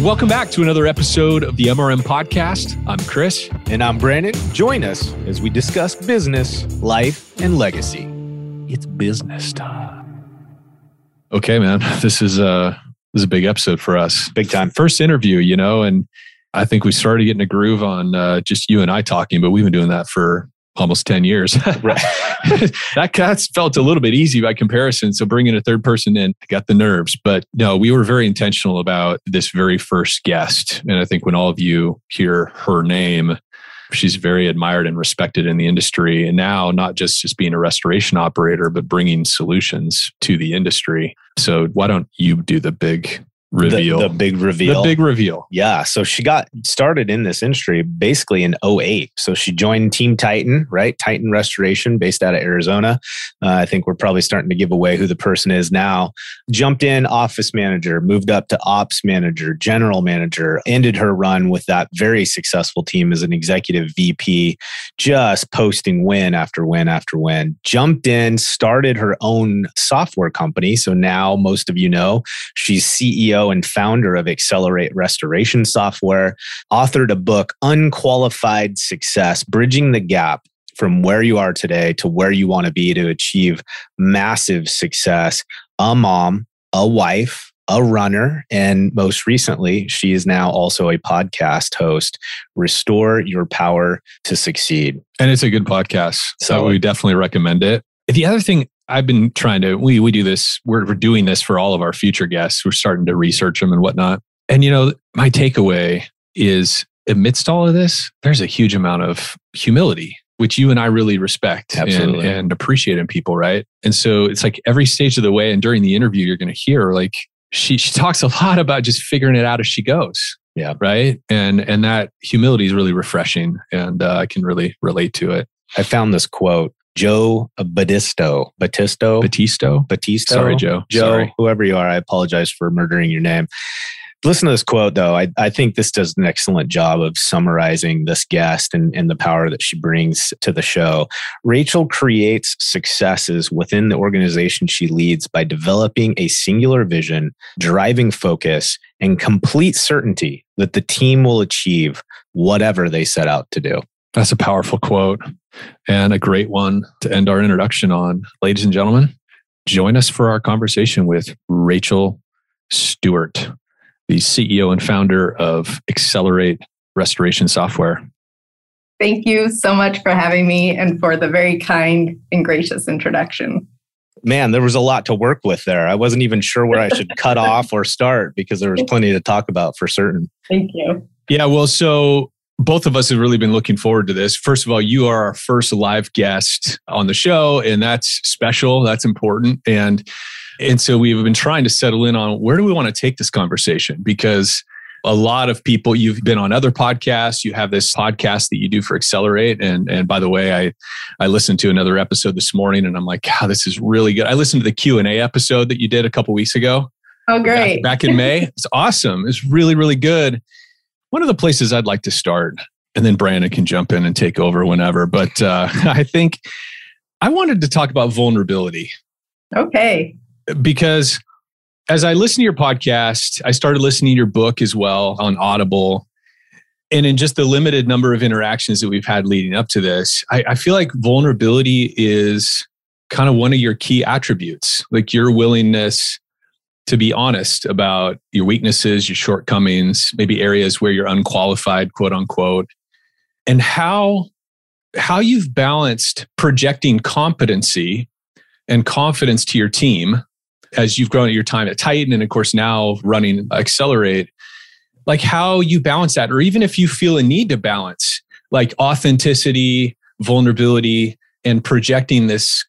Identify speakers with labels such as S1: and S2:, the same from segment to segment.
S1: Welcome back to another episode of the MRM Podcast. I'm Chris.
S2: And I'm Brandon. Join us as we discuss business, life, and legacy.
S1: It's business time. Okay, man. This is a this is a big episode for us.
S2: Big time.
S1: First interview, you know, and I think we started getting a groove on uh, just you and I talking, but we've been doing that for almost 10 years. that that's felt a little bit easy by comparison. So bringing a third person in got the nerves. But no, we were very intentional about this very first guest. And I think when all of you hear her name, she's very admired and respected in the industry. And now, not just just being a restoration operator, but bringing solutions to the industry. So why don't you do the big reveal.
S2: The, the, big reveal.
S1: The big reveal.
S2: Yeah. So she got started in this industry basically in 08. So she joined Team Titan, right? Titan Restoration based out of Arizona. Uh, I think we're probably starting to give away who the person is now. Jumped in office manager, moved up to ops manager, general manager, ended her run with that very successful team as an executive VP, just posting win after win after win. Jumped in, started her own software company. So now most of you know she's CEO and founder of Xcelerate Restoration Software, authored a book, Unqualified Success Bridging the Gap from where you are today to where you want to be to achieve massive success. A mom, a wife, a runner, and most recently, she is now also a podcast host. Restore Your Power to Succeed.
S1: And it's a good podcast. So we definitely recommend it. The other thing I've been trying to, we, we do this, we're, we're doing this for all of our future guests. We're starting to research them and whatnot. And, you know, my takeaway is amidst all of this, there's a huge amount of humility, which you and I really respect and, and, appreciate in people, right? And so it's like every stage of the way, and during the interview, you're going to hear like she she talks a lot about just figuring it out as she goes.
S2: Yeah.
S1: Right. And and that humility is really refreshing, and uh, I can really relate to it.
S2: I found this quote Joe Batisto. Batisto?
S1: Batisto?
S2: Batisto.
S1: Sorry, Joe.
S2: Joe,
S1: Sorry.
S2: whoever you are, I apologize for murdering your name. Listen to this quote, though. I, I think this does an excellent job of summarizing this guest and, and the power that she brings to the show. Rachel creates successes within the organization she leads by developing a singular vision, driving focus, and complete certainty that the team will achieve whatever they set out to do.
S1: That's a powerful quote and a great one to end our introduction on. Ladies and gentlemen, join us for our conversation with Rachel Stewart, the CEO and founder of Xcelerate Restoration Software.
S3: Thank you so much for having me and for the very kind and gracious introduction.
S2: Man, there was a lot to work with there. I wasn't even sure where I should cut off or start because there was plenty to talk about for certain.
S3: Thank you.
S1: Yeah, well, so both of us have really been looking forward to this. First of all, you are our first live guest on the show, and that's special. That's important. And and so we've been trying to settle in on where do we want to take this conversation? Because a lot of people you've been on other podcasts. You have this podcast that you do for Xcelerate. And and by the way i i listened to another episode this morning and i'm like wow this is really good. I listened to the q&a episode that you did a couple weeks ago.
S3: Oh great.
S1: back, back in may. It's awesome. It's really really good one of the places I'd like to start, and then Brandon can jump in and take over whenever. But uh, I think I wanted to talk about vulnerability.
S3: Okay.
S1: Because as I listen to your podcast, I started listening to your book as well on Audible. And in just the limited number of interactions that we've had leading up to this, I, I feel like vulnerability is kind of one of your key attributes, like your willingness to be honest about your weaknesses, your shortcomings, maybe areas where you're unqualified, quote unquote, and how how you've balanced projecting competency and confidence to your team as you've grown at your time at Titan and of course now running Xcelerate, like how you balance that, or even if you feel a need to balance like authenticity, vulnerability, and projecting this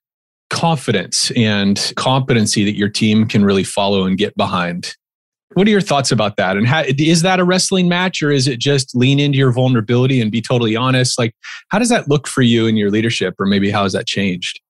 S1: confidence and competency that your team can really follow and get behind. What are your thoughts about that? And how, is that a wrestling match or is it just lean into your vulnerability and be totally honest? Like, how does that look for you in your leadership, or maybe how has that changed?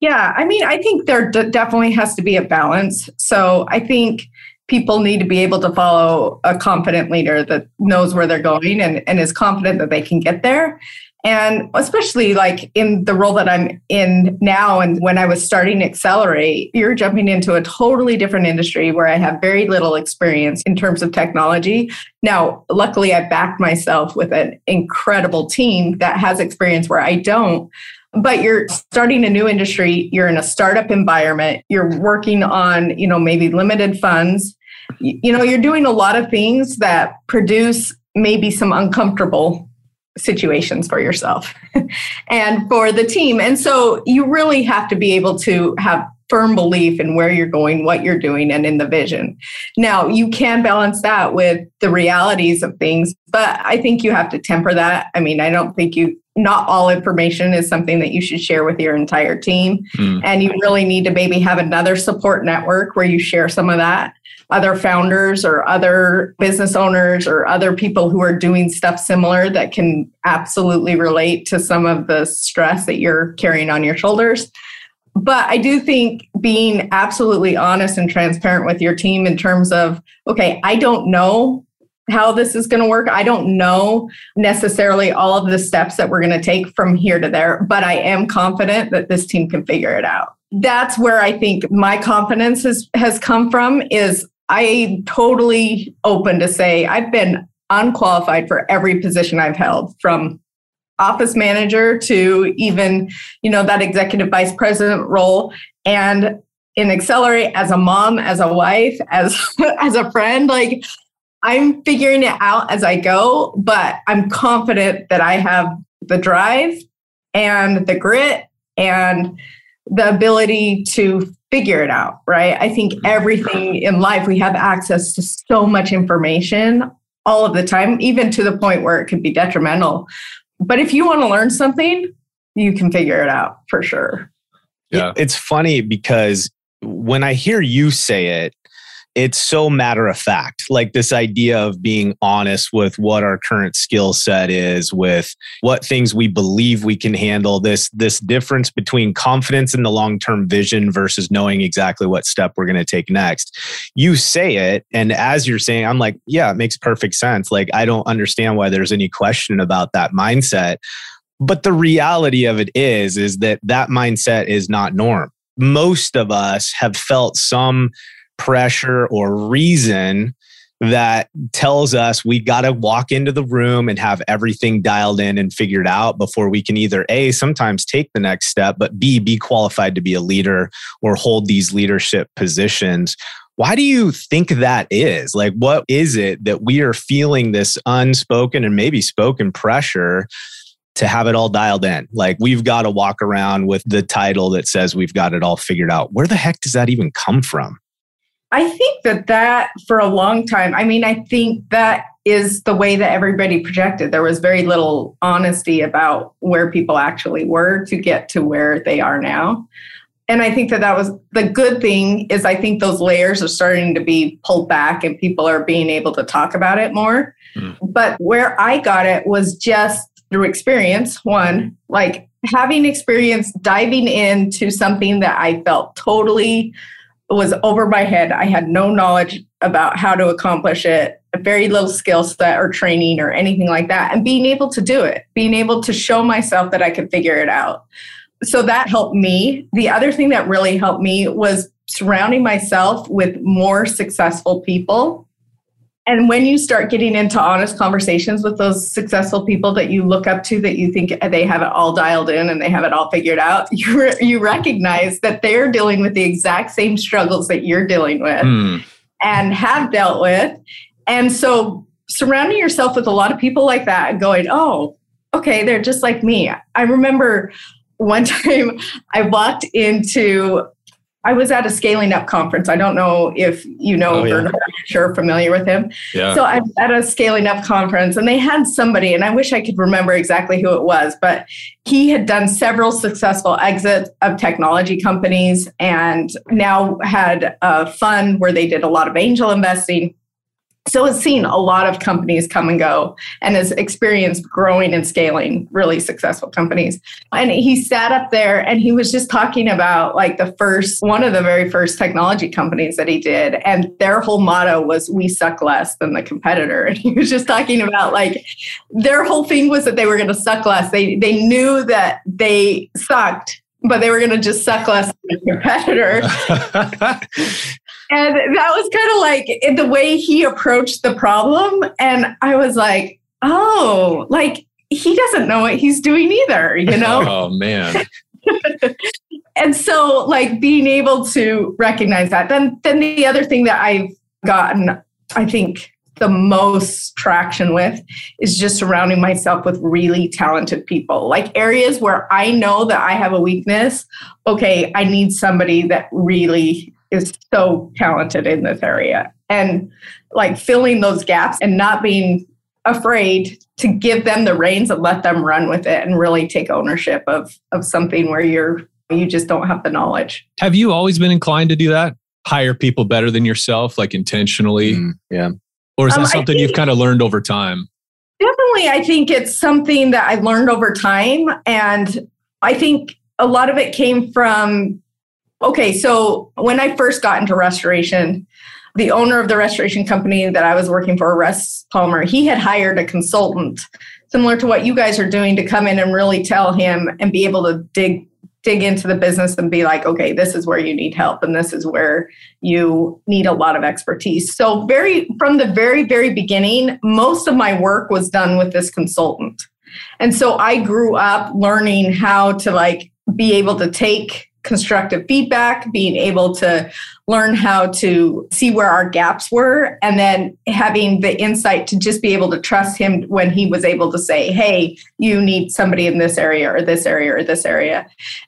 S3: Yeah, I mean, I think there d- definitely has to be a balance. So I think people need to be able to follow a confident leader that knows where they're going and, and is confident that they can get there. And especially like in the role that I'm in now, and when I was starting Xcelerate, you're jumping into a totally different industry where I have very little experience in terms of technology. Now, luckily, I backed myself with an incredible team that has experience where I don't. But you're starting a new industry, you're in a startup environment, you're working on, you know, maybe limited funds. You know, you're doing a lot of things that produce maybe some uncomfortable situations for yourself and for the team. And so you really have to be able to have firm belief in where you're going, what you're doing, and in the vision. Now, you can balance that with the realities of things, but I think you have to temper that. I mean, I don't think you, not all information is something that you should share with your entire team. Mm. And you really need to maybe have another support network where you share some of that other founders or other business owners or other people who are doing stuff similar that can absolutely relate to some of the stress that you're carrying on your shoulders. But I do think being absolutely honest and transparent with your team in terms of, okay, I don't know how this is going to work. I don't know necessarily all of the steps that we're going to take from here to there, but I am confident that this team can figure it out. That's where I think my confidence has, has come from is I totally open to say I've been unqualified for every position I've held from office manager to even, you know, that executive vice president role and in Xcelerate as a mom, as a wife, as as a friend, like I'm figuring it out as I go, but I'm confident that I have the drive and the grit and the ability to figure it out, right? I think mm-hmm. everything in life, we have access to so much information all of the time, even to the point where it could be detrimental. But if you want to learn something, you can figure it out for sure.
S2: Yeah. It's funny because when I hear you say it, it's so matter of fact. Like this idea of being honest with what our current skill set is with what things we believe we can handle this this difference between confidence in the long-term vision versus knowing exactly what step we're going to take next. You say it and as you're saying i'm like yeah it makes perfect sense. Like i don't understand why there's any question about that mindset. But the reality of it is is that that mindset is not norm. Most of us have felt some pressure or reason that tells us we got to walk into the room and have everything dialed in and figured out before we can either A, sometimes take the next step, but B, be qualified to be a leader or hold these leadership positions. Why do you think that is? Like, what is it that we are feeling this unspoken and maybe spoken pressure to have it all dialed in? Like, we've got to walk around with the title that says we've got it all figured out. Where the heck does that even come from?
S3: I think that that for a long time, I mean, I think that is the way that everybody projected. There was very little honesty about where people actually were to get to where they are now. And I think that that was the good thing is I think those layers are starting to be pulled back and people are being able to talk about it more. Mm. But where I got it was just through experience. One, like having experience diving into something that I felt totally was over my head. I had no knowledge about how to accomplish it, very little skill set or training or anything like that. And being able to do it, being able to show myself that I could figure it out. So that helped me. The other thing that really helped me was surrounding myself with more successful people and when you start getting into honest conversations with those successful people that you look up to, that you think they have it all dialed in and they have it all figured out, you, re- you recognize that they're dealing with the exact same struggles that you're dealing with mm. and have dealt with. And so surrounding yourself with a lot of people like that and going, oh, okay, they're just like me. I remember one time I walked into I was at a scaling up conference. I don't know if you know oh, yeah. or sure familiar with him. Yeah. So I'm at a scaling up conference and they had somebody, and I wish I could remember exactly who it was, but he had done several successful exits of technology companies and now had a fund where they did a lot of angel investing. So has seen a lot of companies come and go and has experienced growing and scaling really successful companies. And he sat up there and he was just talking about like the first, one of the very first technology companies that he did. And their whole motto was, we suck less than the competitor. And he was just talking about like their whole thing was that they were going to suck less. They, they knew that they sucked but they were going to just suck less than the competitor. And that was kind of like the way he approached the problem. And I was like, oh, like he doesn't know what he's doing either, you know?
S1: oh, man.
S3: and so like being able to recognize that. Then then the other thing that I've gotten, I think the most traction with is just surrounding myself with really talented people. Like areas where I know that I have a weakness, okay, I need somebody that really is so talented in this area and like filling those gaps and not being afraid to give them the reins and let them run with it and really take ownership of of something where you're you just don't have the knowledge.
S1: Have you always been inclined to do that? Hire people better than yourself, like intentionally? Mm,
S2: yeah.
S1: Or is that um, something think, you've kind of learned over time?
S3: Definitely. I think it's something that I learned over time. And I think a lot of it came from Okay, so when I first got into restoration, the owner of the restoration company that I was working for, Russ Palmer, he had hired a consultant similar to what you guys are doing to come in and really tell him and be able to dig dig into the business and be like, okay, this is where you need help and this is where you need a lot of expertise. So very from the very very beginning, most of my work was done with this consultant. And so I grew up learning how to like be able to take constructive feedback, being able to learn how to see where our gaps were, and then having the insight to just be able to trust him when he was able to say, Hey, you need somebody in this area or this area or this area.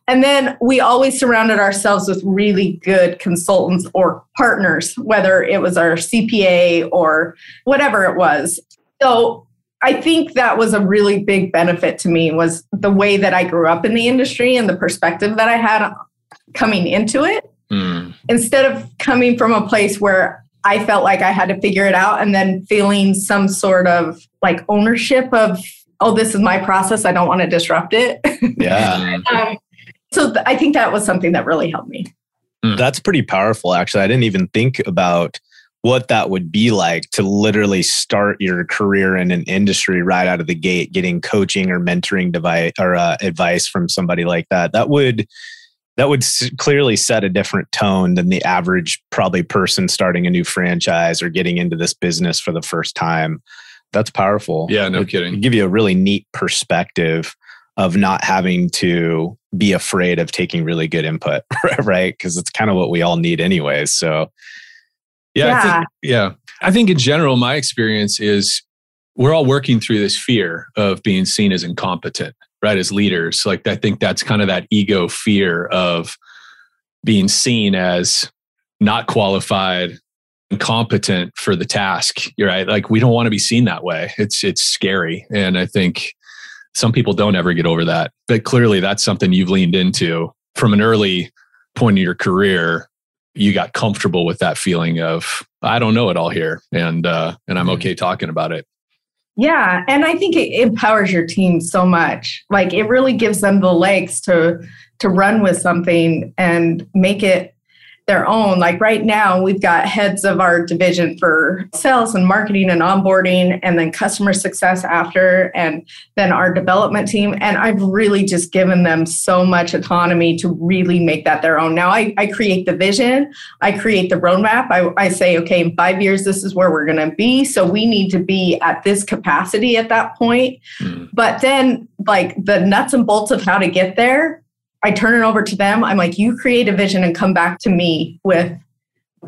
S3: And then we always surrounded ourselves with really good consultants or partners, whether it was our CPA or whatever it was. So I think that was a really big benefit to me was the way that I grew up in the industry and the perspective that I had coming into it. Mm. Instead of coming from a place where I felt like I had to figure it out and then feeling some sort of like ownership of, oh, this is my process. I don't want to disrupt it.
S2: Yeah. um,
S3: so th- I think that was something that really helped me.
S2: Mm. That's pretty powerful, actually. I didn't even think about what that would be like to literally start your career in an industry right out of the gate, getting coaching or mentoring device or uh, advice from somebody like that. That would that would clearly set a different tone than the average probably person starting a new franchise or getting into this business for the first time. That's powerful.
S1: Yeah, no it, kidding.
S2: Give you a really neat perspective of not having to be afraid of taking really good input, right? Because it's kind of what we all need anyways. So
S1: yeah, yeah. I think, yeah. I think in general, my experience is we're all working through this fear of being seen as incompetent, right? As leaders. Like, I think that's kind of that ego fear of being seen as not qualified, incompetent for the task. Right. Like, we don't want to be seen that way. It's, it's scary. And I think some people don't ever get over that. But clearly, that's something you've leaned into from an early point in your career you got comfortable with that feeling of I don't know it all here, and uh, and I'm okay talking about it.
S3: Yeah, and I think it empowers your team so much. Like it really gives them the legs to to run with something and make it their own. Like right now, we've got heads of our division for sales and marketing and onboarding, and then customer success after, and then our development team. And I've really just given them so much autonomy to really make that their own. Now, I, I create the vision, I create the roadmap. I, I say, okay, in five years, this is where we're going to be. So we need to be at this capacity at that point. Mm. But then, like the nuts and bolts of how to get there, I turn it over to them. I'm like, you create a vision and come back to me with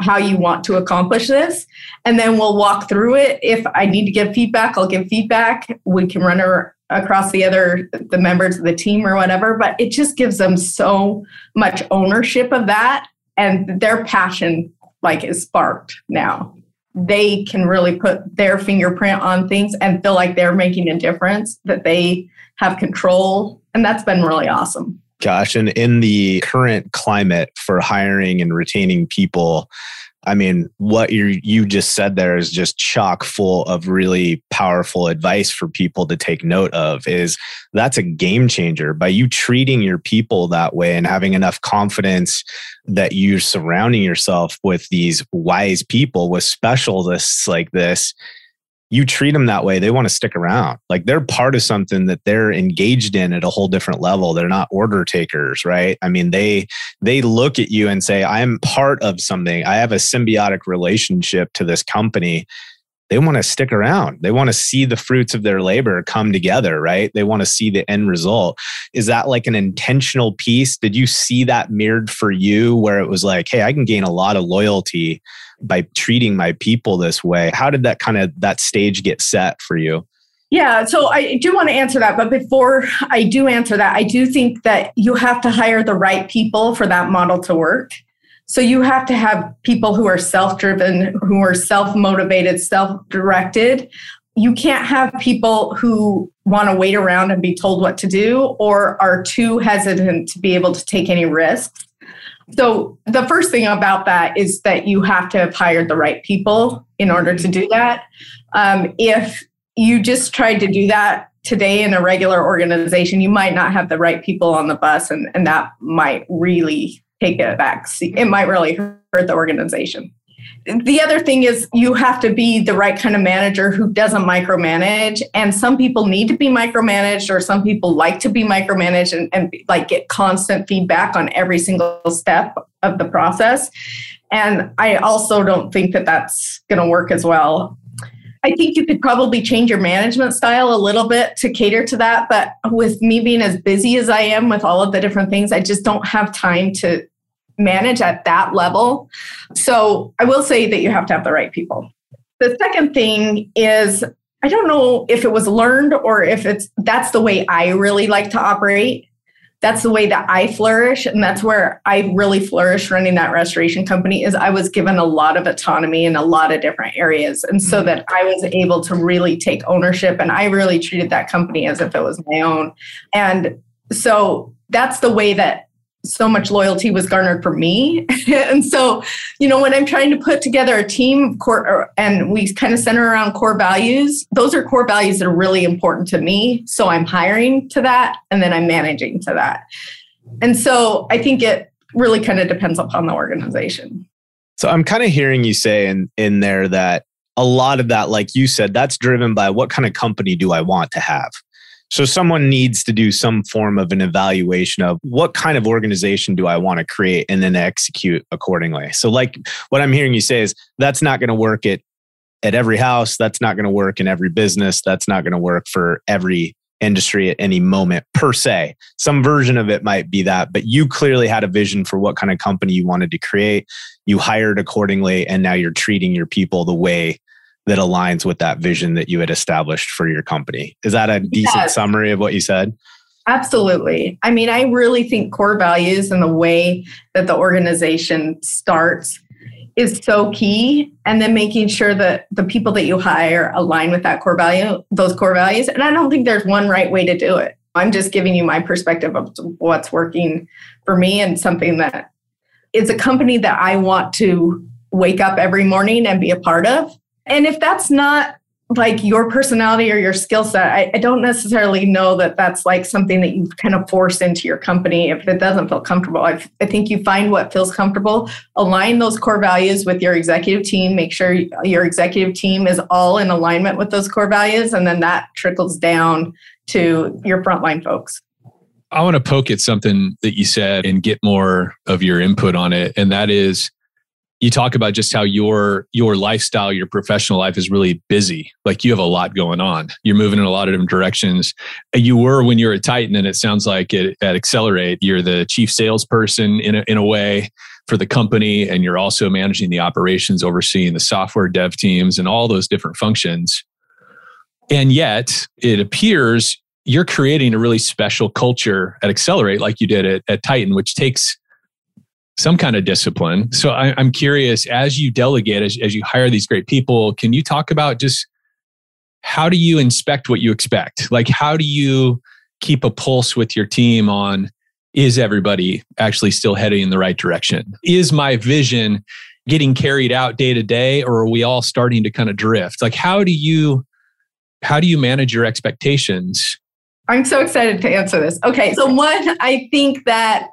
S3: how you want to accomplish this. And then we'll walk through it. If I need to give feedback, I'll give feedback. We can run across the other the members of the team or whatever. But it just gives them so much ownership of that and their passion like is sparked now. They can really put their fingerprint on things and feel like they're making a difference, that they have control. And that's been really awesome.
S2: Gosh, and in the current climate for hiring and retaining people, I mean, what you you just said there is just chock full of really powerful advice for people to take note of is that's a game changer. By you treating your people that way and having enough confidence that you're surrounding yourself with these wise people with specialists like this you treat them that way, they want to stick around. Like they're part of something that they're engaged in at a whole different level. They're not order takers, right? I mean, they they look at you and say, "I'm part of something. I have a symbiotic relationship to this company." They want to stick around. They want to see the fruits of their labor come together, right? They want to see the end result. Is that like an intentional piece? Did you see that mirrored for you where it was like, "Hey, I can gain a lot of loyalty by treating my people this way how did that kind of that stage get set for you
S3: yeah, so I do want to answer that. But before I do answer that, I do think that you have to hire the right people for that model to work. So you have to have people who are self driven, who are self motivated, self directed. You can't have people who want to wait around and be told what to do or are too hesitant to be able to take any risks. So the first thing about that is that you have to have hired the right people in order to do that. Um, if you just tried to do that today in a regular organization, you might not have the right people on the bus, and, and that might really take it back. It might really hurt the organization the other thing is you have to be the right kind of manager who doesn't micromanage and some people need to be micromanaged or some people like to be micromanaged and, and like get constant feedback on every single step of the process and i also don't think that that's going to work as well I think you could probably change your management style a little bit to cater to that. But with me being as busy as I am with all of the different things, I just don't have time to manage at that level. So I will say that you have to have the right people. The second thing is I don't know if it was learned or if it's that's the way I really like to operate. That's the way that I flourish and that's where I really flourish running that restoration company is I was given a lot of autonomy in a lot of different areas and so mm-hmm. that I was able to really take ownership and I really treated that company as if it was my own. And so that's the way that so much loyalty was garnered for me. and so, you know, when I'm trying to put together a team core and we kind of center around core values, those are core values that are really important to me. So I'm hiring to that and then I'm managing to that. And so I think it really kind of depends upon the organization.
S2: So I'm kind of hearing you say in in there that a lot of that like you said that's driven by what kind of company do I want to have? So someone needs to do some form of an evaluation of what kind of organization do I want to create and then execute accordingly. So like what I'm hearing you say is that's not going to work at at every house, that's not going to work in every business, that's not going to work for every industry at any moment per se. Some version of it might be that, but you clearly had a vision for what kind of company you wanted to create. You hired accordingly and now you're treating your people the way that aligns with that vision that you had established for your company. Is that a decent yes. summary of what you said?
S3: Absolutely. I mean, I really think core values and the way that the organization starts is so key. And then making sure that the people that you hire align with that core value, those core values. And I don't think there's one right way to do it. I'm just giving you my perspective of what's working for me and something that is a company that I want to wake up every morning and be a part of. And if that's not like your personality or your skill set, I, I, don't necessarily know that that's like something that you kind of force into your company if it doesn't feel comfortable. I, I think you find what feels comfortable, align those core values with your executive team, make sure your executive team is all in alignment with those core values, and then that trickles down to your frontline folks.
S1: I want to poke at something that you said and get more of your input on it. And that is you talk about just how your your lifestyle your professional life is really busy. Like you have a lot going on. You're moving in a lot of different directions. You were when you were at titan and it sounds like it, at Xcelerate you're the chief salesperson in a, in a way for the company and you're also managing the operations overseeing the software dev teams and all those different functions. And yet it appears you're creating a really special culture at Xcelerate like you did at, at titan which takes some kind of discipline. So I, am curious, as you delegate, as, as you hire these great people, can you talk about just how do you inspect what you expect? Like, how do you keep a pulse with your team on is everybody actually still heading in the right direction? Is my vision getting carried out day to day or are we all starting to kind of drift like how do you how do you manage your expectations
S3: i'm so excited to answer this okay so one i think that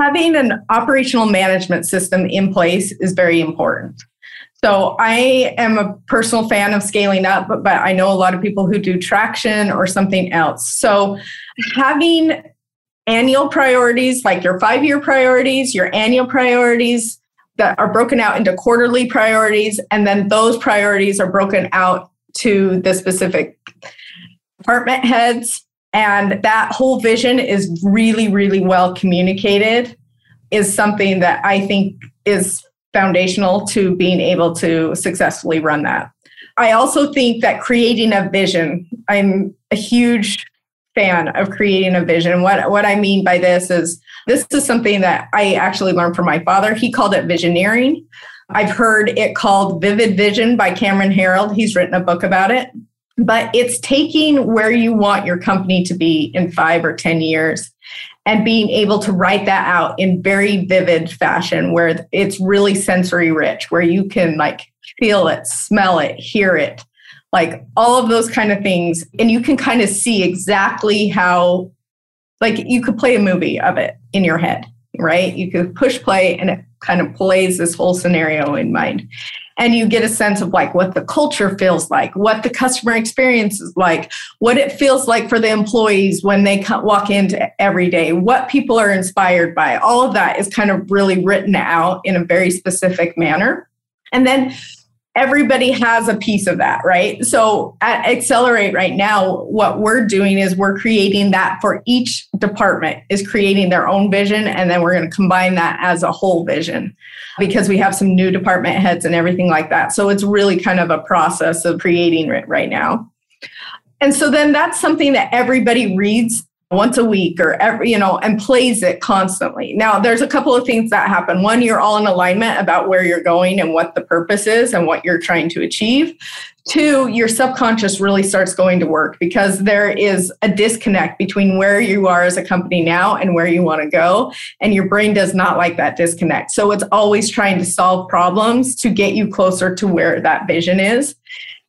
S3: having an operational management system in place is very important so I am a personal fan of scaling up, but, but I know a lot of people who do traction or something else. So having annual priorities, like your five year priorities, your annual priorities that are broken out into quarterly priorities, and then those priorities are broken out to the specific department heads. And that whole vision is really, really well communicated, is something that I think is foundational to being able to successfully run that. I also think that creating a vision, I'm a huge fan of creating a vision. What, what I mean by this is this is something that I actually learned from my father. He called it visioneering. I've heard it called Vivid Vision by Cameron Herold. He's written a book about it. But it's taking where you want your company to be in five or 10 years and being able to write that out in very vivid fashion where it's really sensory rich, where you can like feel it, smell it, hear it, like all of those kind of things. And you can kind of see exactly how, like, you could play a movie of it in your head, right? You can push play and it kind of plays this whole scenario in mind and you get a sense of like what the culture feels like, what the customer experience is like, what it feels like for the employees when they walk into every day, what people are inspired by. All of that is kind of really written out in a very specific manner. And then everybody has a piece of that, right? So at Xcelerate right now, what we're doing is we're creating that for each department is creating their own vision. And then we're going to combine that as a whole vision because we have some new department heads and everything like that. So it's really kind of a process of creating it right now. And so then that's something that everybody reads once a week or every, you know, and plays it constantly. Now, there's a couple of things that happen. One, you're all in alignment about where you're going and what the purpose is and what you're trying to achieve. Two, your subconscious really starts going to work because there is a disconnect between where you are as a company now and where you want to go. And your brain does not like that disconnect. So it's always trying to solve problems to get you closer to where that vision is.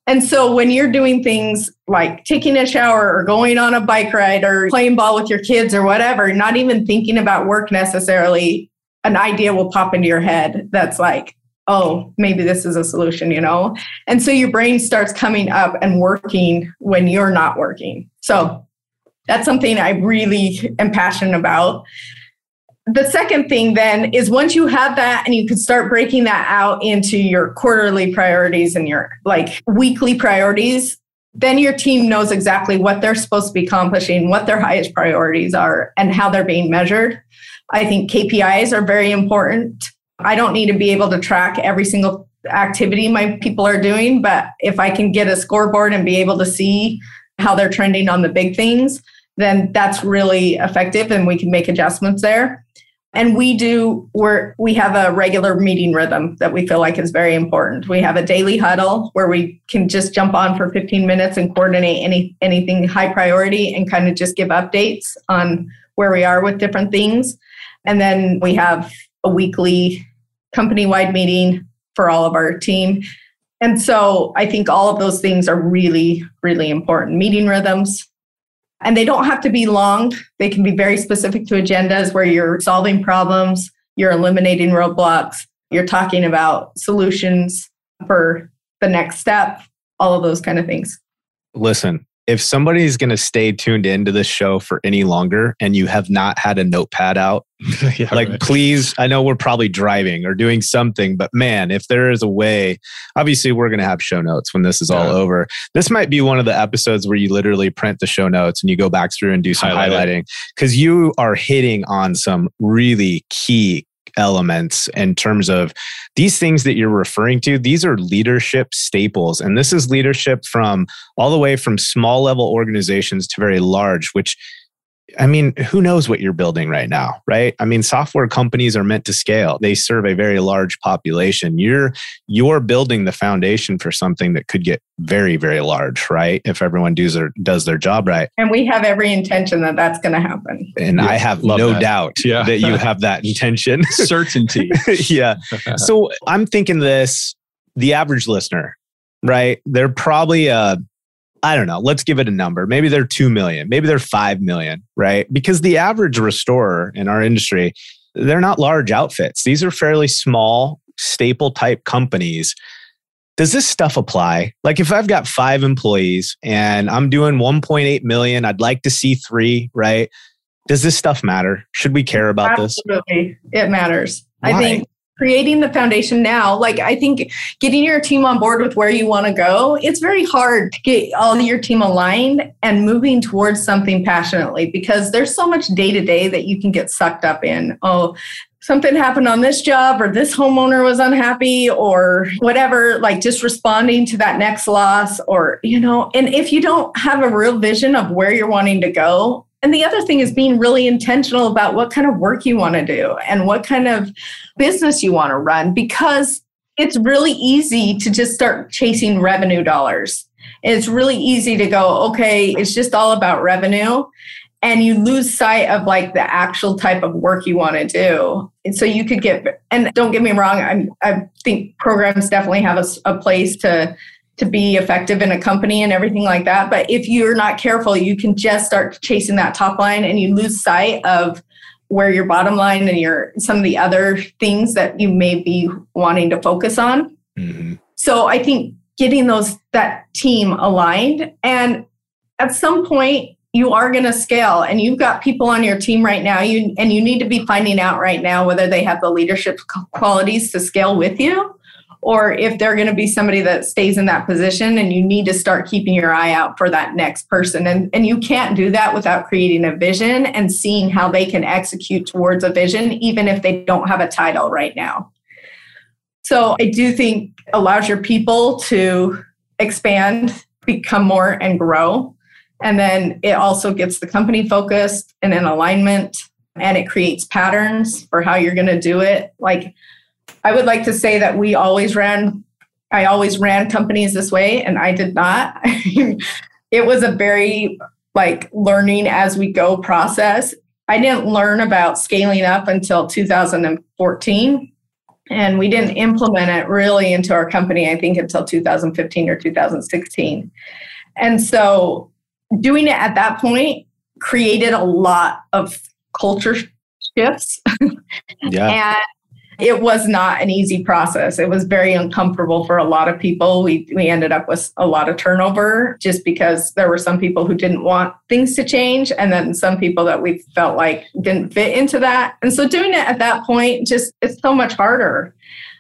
S3: And so when you're doing things like taking a shower or going on a bike ride or playing ball with your kids or whatever, not even thinking about work necessarily, an idea will pop into your head that's like, oh, maybe this is a solution, you know? And so your brain starts coming up and working when you're not working. So that's something I really am passionate about the second thing then is once you have that and you can start breaking that out into your quarterly priorities and your like weekly priorities then your team knows exactly what they're supposed to be accomplishing what their highest priorities are and how they're being measured. I think kpis are very important. I don't need to be able to track every single activity my people are doing but if i can get a scoreboard and be able to see how they're trending on the big things then that's really effective and we can make adjustments there and we do we're we have a regular meeting rhythm that we feel like is very important. We have a daily huddle where we can just jump on for 15 minutes and coordinate any anything high priority and kind of just give updates on where we are with different things. And then we have a weekly company wide meeting for all of our team. And so i think all of those things are really really important. Meeting rhythms and they don't have to be long. They can be very specific to agendas where you're solving problems, you're eliminating roadblocks, you're talking about solutions for the next step, all of those kind of things.
S2: Listen, if somebody's going to stay tuned into this show for any longer and you have not had a notepad out, yeah, like right. please, I know we're probably driving or doing something, but man, if there is a way, obviously we're going to have show notes when this is yeah. all over. This might be one of the episodes where you literally print the show notes and you go back through and do some Highlight highlighting because you are hitting on some really key elements in terms of these things that you're referring to these are leadership staples. And this is leadership from all the way from small level organizations to very large which I mean, who knows what you're building right now, right? I mean, software companies are meant to scale. They serve a very large population. You're you're building the foundation for something that could get very very large, right? If everyone does their does their job right.
S3: And we have every intention that that's going to happen.
S2: And yeah, I have no
S1: that.
S2: doubt
S1: yeah.
S2: that you have that intention.
S1: Certainty.
S2: yeah. So I'm thinking this the average listener, right? They're probably uh I don't know. Let's give it a number. Maybe they're 2 million. Maybe they're 5 million, right? Because the average restorer in our industry, they're not large outfits. These are fairly small, staple type companies. Does this stuff apply? Like if I've got five employees and I'm doing 1.8 million, I'd like to see three, right? Does this stuff matter? Should we care about
S3: Absolutely. this? It matters.
S2: Why?
S3: I think creating the foundation now like i think getting your team on board with where you want to go it's very hard to get all your team aligned and moving towards something passionately because there's so much day to day that you can get sucked up in. Oh something happened on this job or this homeowner was unhappy or whatever like just responding to that next loss or you know and if you don't have a real vision of where you're wanting to go and the other thing is being really intentional about what kind of work you want to do and what kind of business you want to run because it's really easy to just start chasing revenue dollars. It's really easy to go, okay, it's just all about revenue. And you lose sight of like the actual type of work you want to do. And so you could get, and don't get me wrong, I'm, I think programs definitely have a, a place to to be effective in a company and everything like that. But if you're not careful, you can just start chasing that top line and you lose sight of where your bottom line and your some of the other things that you may be wanting to focus on. Mm-hmm. So I think getting those that team aligned and at some point you are going to scale and you've got people on your team right now you and you need to be finding out right now whether they have the leadership qualities to scale with you or if they're going to be somebody that stays in that position and you need to start keeping your eye out for that next person. And, and you can't do that without creating a vision and seeing how they can execute towards a vision even if they don't have a title right now. So i do think allows your people to expand become more and grow. And then it also gets the company focused and in alignment and it creates patterns for how you're going to do it. Like I would like to say that we always ran, I always ran companies this way, and I did not. it was a very like learning as we go process. I didn't learn about scaling up until 2014. And we didn't implement it really into our company, I think, until 2015 or 2016. And so doing it at that point created a lot of culture shifts.
S2: yeah.
S3: and it was not an easy process. It was very uncomfortable for a lot of people. We, we ended up with a lot of turnover just because there were some people who didn't want things to change, and then some people that we felt like didn't fit into that. And so doing it at that point, just it's so much harder.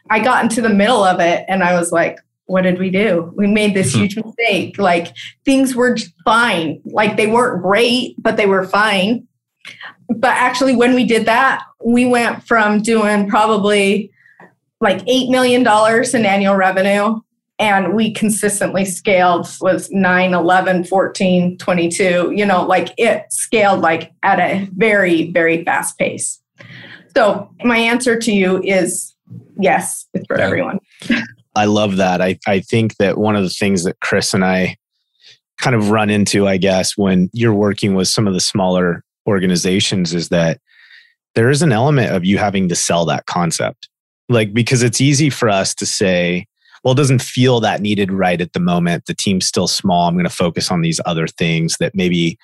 S3: I got into the middle of it and I was like, what did we do? We made this hmm. huge mistake. Like things were fine. Like they weren't great, but they were fine but actually, when we did that, we went from doing probably like $8 million in annual revenue and we consistently scaled was 9 11 14 22 you know like it scaled like at a very very fast pace. So my answer to you is yes it's for yeah. everyone.
S2: I love that. I, I think that one of the things that chris and i kind of run into i guess when you're working with some of the smaller organizations is that there is an element of you having to sell that concept. Like, because it's easy for us to say, well, it doesn't feel that needed right at the moment. The team's still small. I'm going to focus on these other things that maybe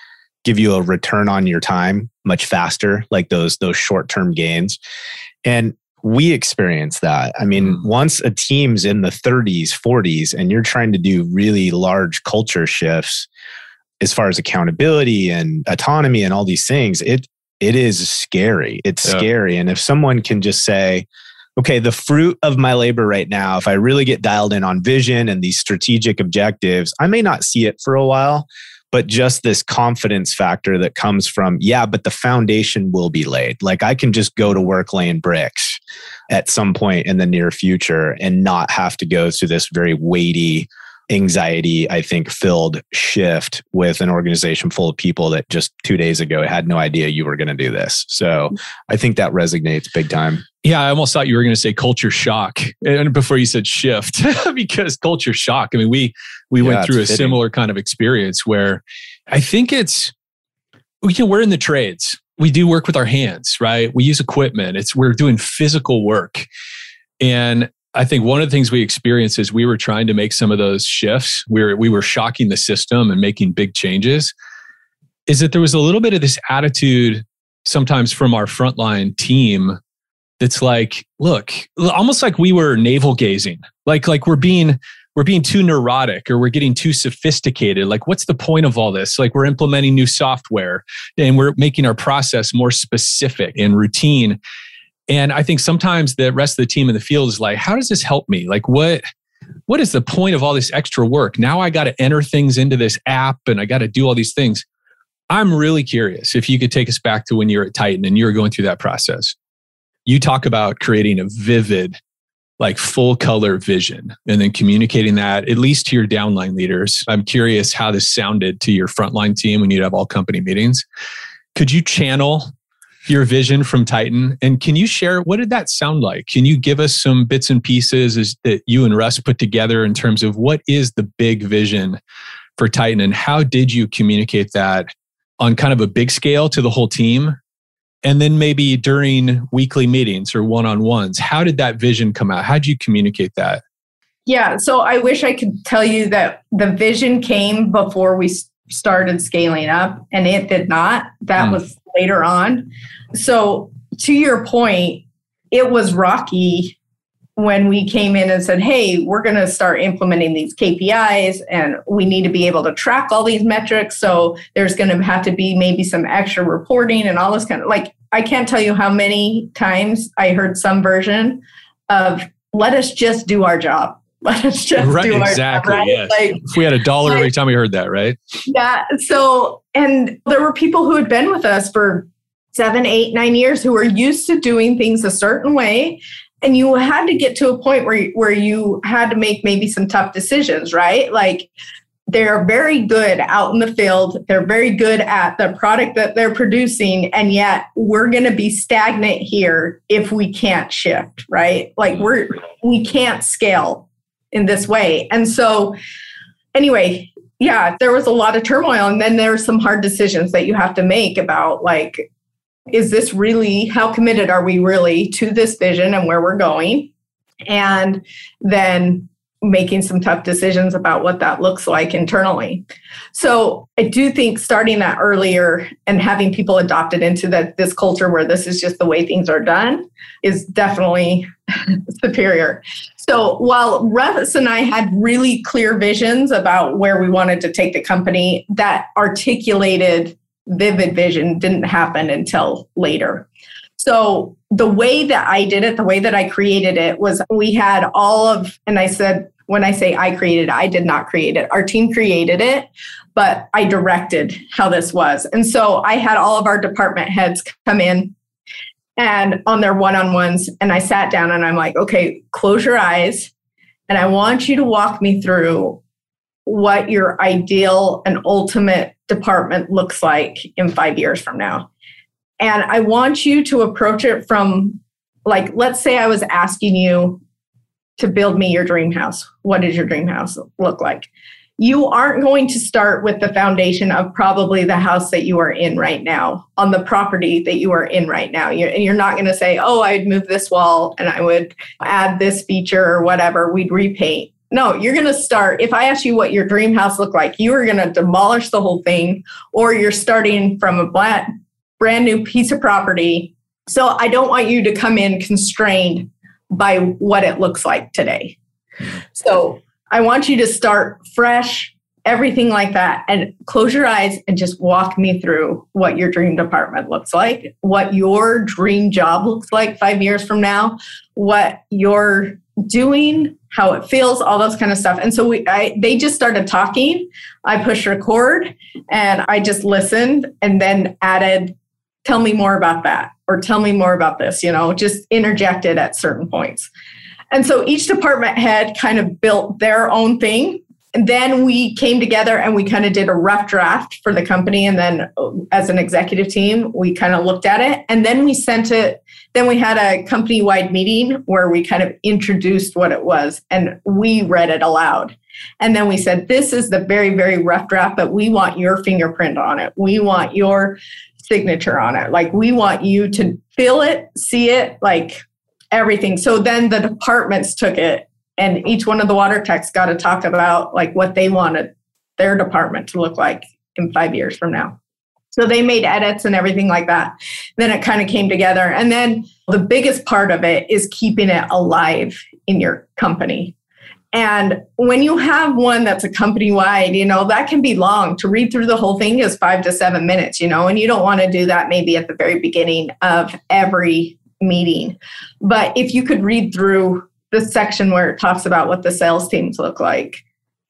S2: give you a return on your time much faster, like those those short term gains. And we experience that. I mean, mm. once a team's in the 30s, 40s, and you're trying to do really large culture shifts, as far as accountability and autonomy and all these things, it it is scary. It's yeah. scary. And if someone can just say, okay, the fruit of my labor right now, if I really get dialed in on vision and these strategic objectives, I may not see it for a while, but just this confidence factor that comes from, yeah, but the foundation will be laid. Like I can just go to work laying bricks at some point in the near future and not have to go through this very weighty anxiety, I think, filled shift with an organization full of people that just two days ago had no idea you were going to do this. So I think that resonates big time.
S1: Yeah, I almost thought you were going to say culture shock, and before you said shift, because culture shock. I mean, we we yeah, went through a fitting. similar kind of experience where I think it's you know we're in the trades. We do work with our hands, right? We use equipment. It's we're doing physical work, and I think one of the things we experienced is we were trying to make some of those shifts. We were, we were shocking the system and making big changes. Is that there was a little bit of this attitude sometimes from our frontline team that's like, look, almost like we were navel gazing, like like we're being we're being too neurotic or we're getting too sophisticated. Like, what's the point of all this? Like, we're implementing new software and we're making our process more specific and routine. And I think sometimes the rest of the team in the field is like, how does this help me? Like, what? What is the point of all this extra work? Now I got to enter things into this app and I got to do all these things. I'm really curious if you could take us back to when you were at Titan and you were going through that process. You talk about creating a vivid, like full color vision and then communicating that at least to your downline leaders. I'm curious how this sounded to your frontline team when you'd have all company meetings. Could you channel your vision from Titan. And can you share what did that sound like? Can you give us some bits and pieces that you and Russ put together in terms of what is the big vision for Titan and how did you communicate that on kind of a big scale to the whole team? And then maybe during weekly meetings or one on ones, how did that vision come out? How did you communicate that?
S3: Yeah, so I wish I could tell you that the vision came before we started scaling up, and it did not. That mm. was later on. So, to your point, it was rocky when we came in and said, Hey, we're going to start implementing these KPIs and we need to be able to track all these metrics. So, there's going to have to be maybe some extra reporting and all this kind of like, I can't tell you how many times I heard some version of, Let us just do our job. Let us just
S1: right,
S3: do
S1: exactly,
S3: our job. Right?
S1: Yes. Like, if we had a dollar like, every time we heard that, right?
S3: Yeah. So, and there were people who had been with us for seven, eight, nine years who were used to doing things a certain way. And you had to get to a point where, where you had to make maybe some tough decisions, right? Like they're very good out in the field. They're very good at the product that they're producing. And yet we're going to be stagnant here if we can't shift, right? Like we're, we can't scale in this way. And so, anyway, yeah, there was a lot of turmoil. And then there are some hard decisions that you have to make about like, is this really how committed are we really to this vision and where we're going and then making some tough decisions about what that looks like internally so i do think starting that earlier and having people adopted into that this culture where this is just the way things are done is definitely superior so while Russ and I had really clear visions about where we wanted to take the company, that articulated vivid vision didn't happen until later. So the way that I did it, the way that I created it was we had all of, and I said, when I say I created I did not create it. Our team created it, but I directed how this was. And so I had all of our department heads come in and on their one on ones, and I sat down and I'm like, okay, close your eyes. And I want you to walk me through what your ideal and ultimate department looks like in five years from now. And I want you to approach it from, like, let's say I was asking you to build me your dream house. What does your dream house look like? You aren't going to start with the foundation of probably the house that you are in right now, on the property that you are in right now. You're, and you're not going to say, oh, I'd move this wall and I would add this feature or whatever. We'd repaint no, you're going to start. If I ask you what your dream house looked like, you are going to demolish the whole thing, or you're starting from a brand, brand new piece of property. So I don't want you to come in constrained by what it looks like today. So I want you to start fresh, everything like that, and close your eyes and just walk me through what your dream department looks like, what your dream job looks like five years from now, what your doing, how it feels, all those kind of stuff. And so we, I, they just started talking. I pushed record and I just listened and then added, tell me more about that or tell me more about this, you know, just interjected at certain points. And so each department head kind of built their own thing and then we came together and we kind of did a rough draft for the company. And then uh, as an executive team, we kind of looked at it and then we sent it. Then we had a company wide meeting where we kind of introduced what it was and we read it aloud. And then we said, This is the very, very rough draft, but we want your fingerprint on it. We want your signature on it. Like, we want you to feel it, see it, like everything. So then the departments took it and each one of the water techs got to talk about like what they wanted their department to look like in five years from now so they made edits and everything like that then it kind of came together and then the biggest part of it is keeping it alive in your company and when you have one that's a company wide, you know, that can be long. To read through the whole thing is five to seven minutes, you know, and you don't want to do that maybe at the very beginning of every meeting. But if you could read through the section where it talks about what the sales teams look like.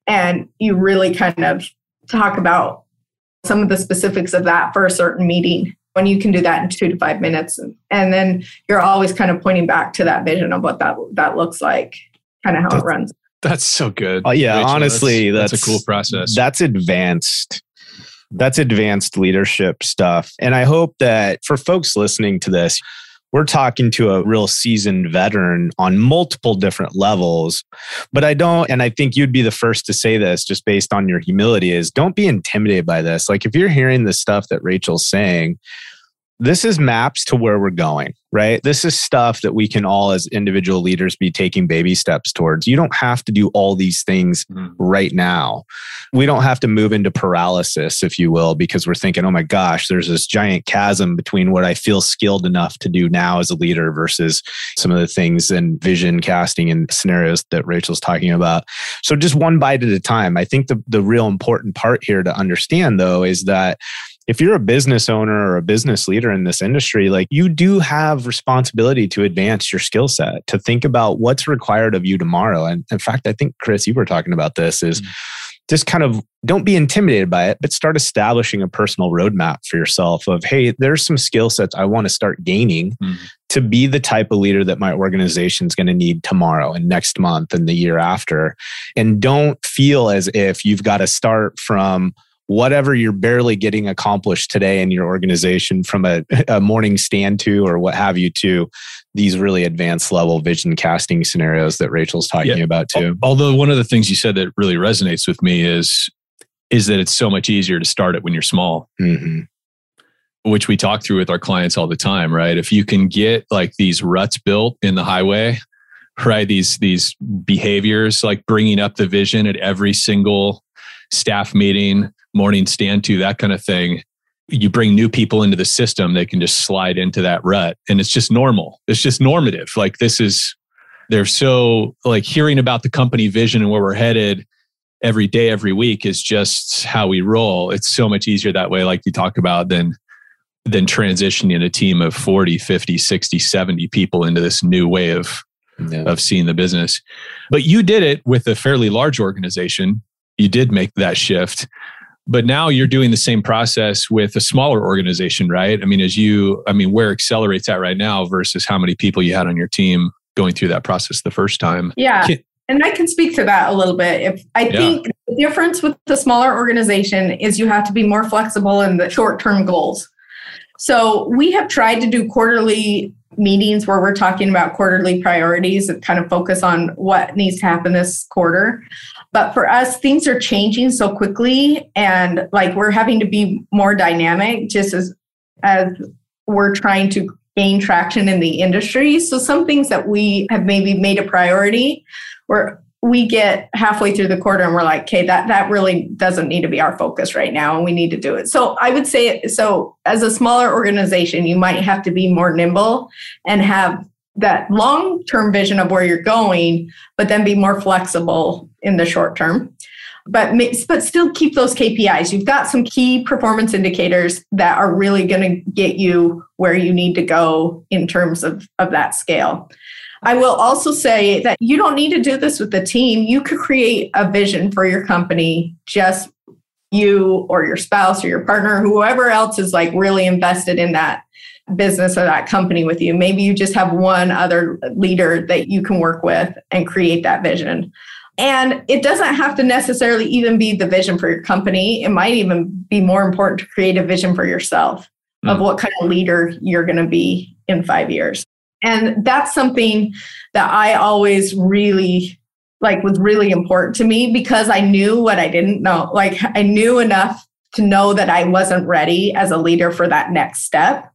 S3: And you really kind of talk about some of the specifics of that for a certain meeting when you can do that in two to five minutes. And then you're always kind of pointing back to that vision of what that, that looks like, kind of how
S1: that's,
S3: it runs.
S1: That's so good.
S2: Uh, yeah, Rachel, honestly,
S1: that's, that's, that's a cool process.
S2: That's advanced. That's advanced leadership stuff. And I hope that for folks listening to this, we're talking to a real seasoned veteran on multiple different levels. But I don't, and I think you'd be the first to say this just based on your humility is don't be intimidated by this. Like if you're hearing the stuff that Rachel's saying, this is maps to where we're going, right? This is stuff that we can all, as individual leaders, be taking baby steps towards. You don't have to do all these things mm. right now. We don't have to move into paralysis, if you will, because we're thinking, oh my gosh, there's this giant chasm between what I feel skilled enough to do now as a leader versus some of the things and vision casting and scenarios that Rachel's talking about. So, just one bite at a time. I think the, the real important part here to understand, though, is that if you're a business owner or a business leader in this industry, like you do have responsibility to advance your skill set, to think about what's required of you tomorrow. And in fact, I think, Chris, you were talking about this is mm-hmm. just kind of don't be intimidated by it, but start establishing a personal roadmap for yourself of, hey, there's some skill sets I want to start gaining mm-hmm. to be the type of leader that my organization is going to need tomorrow and next month and the year after. And don't feel as if you've got to start from whatever you're barely getting accomplished today in your organization from a, a, morning stand to or what have you to these really advanced level vision casting scenarios that Rachel's talking yeah. about too.
S1: Although one of the things you said that really resonates with me is is that it's so much easier to start it when you're small. Mm-hmm. Which we talk through with our clients all the time, right? If you can get like these ruts built in the highway, right? These these behaviors like bringing up the vision at every single staff meeting, morning stand to, that kind of thing. You bring new people into the system, they can just slide into that rut. And it's just normal. It's just normative. Like this is, they're so like hearing about the company vision and where we're headed every day, every week is just how we roll. It's so much easier that way, like you talk about, than than transitioning a team of 40, 50, 60, 70 people into this new way of yeah. of seeing the business. But you did it with a fairly large organization. You did make that shift but now you're doing the same process with a smaller organization right? I mean as you i mean where Xcelerate's at right now versus how many people you had on your team going through that process the first time.
S3: Yeah. Can, and i can speak to that a little bit. If i yeah. think the difference with the smaller organization is you have to be more flexible in the short term goals. So we have tried to do quarterly meetings where we're talking about quarterly priorities and kind of focus on what needs to happen this quarter. But for us, things are changing so quickly and like we're having to be more dynamic just as as we're trying to gain traction in the industry. So some things that we have maybe made a priority, we're we get halfway through the quarter and we're like, okay, that that really doesn't need to be our focus right now, and we need to do it. So I would say, so as a smaller organization, you might have to be more nimble and have that long term vision of where you're going, but then be more flexible in the short term. But but still keep those KPIs. You've got some key performance indicators that are really going to get you where you need to go in terms of of that scale. I will also say that you don't need to do this with the team. You could create a vision for your company, just you or your spouse or your partner, whoever else is like really invested in that business or that company with you. Maybe you just have one other leader that you can work with and create that vision. And it doesn't have to necessarily even be the vision for your company. It might even be more important to create a vision for yourself mm. of what kind of leader you're going to be in five years. And that's something that I always really like was really important to me because I knew what I didn't know. Like I knew enough to know that I wasn't ready as a leader for that next step.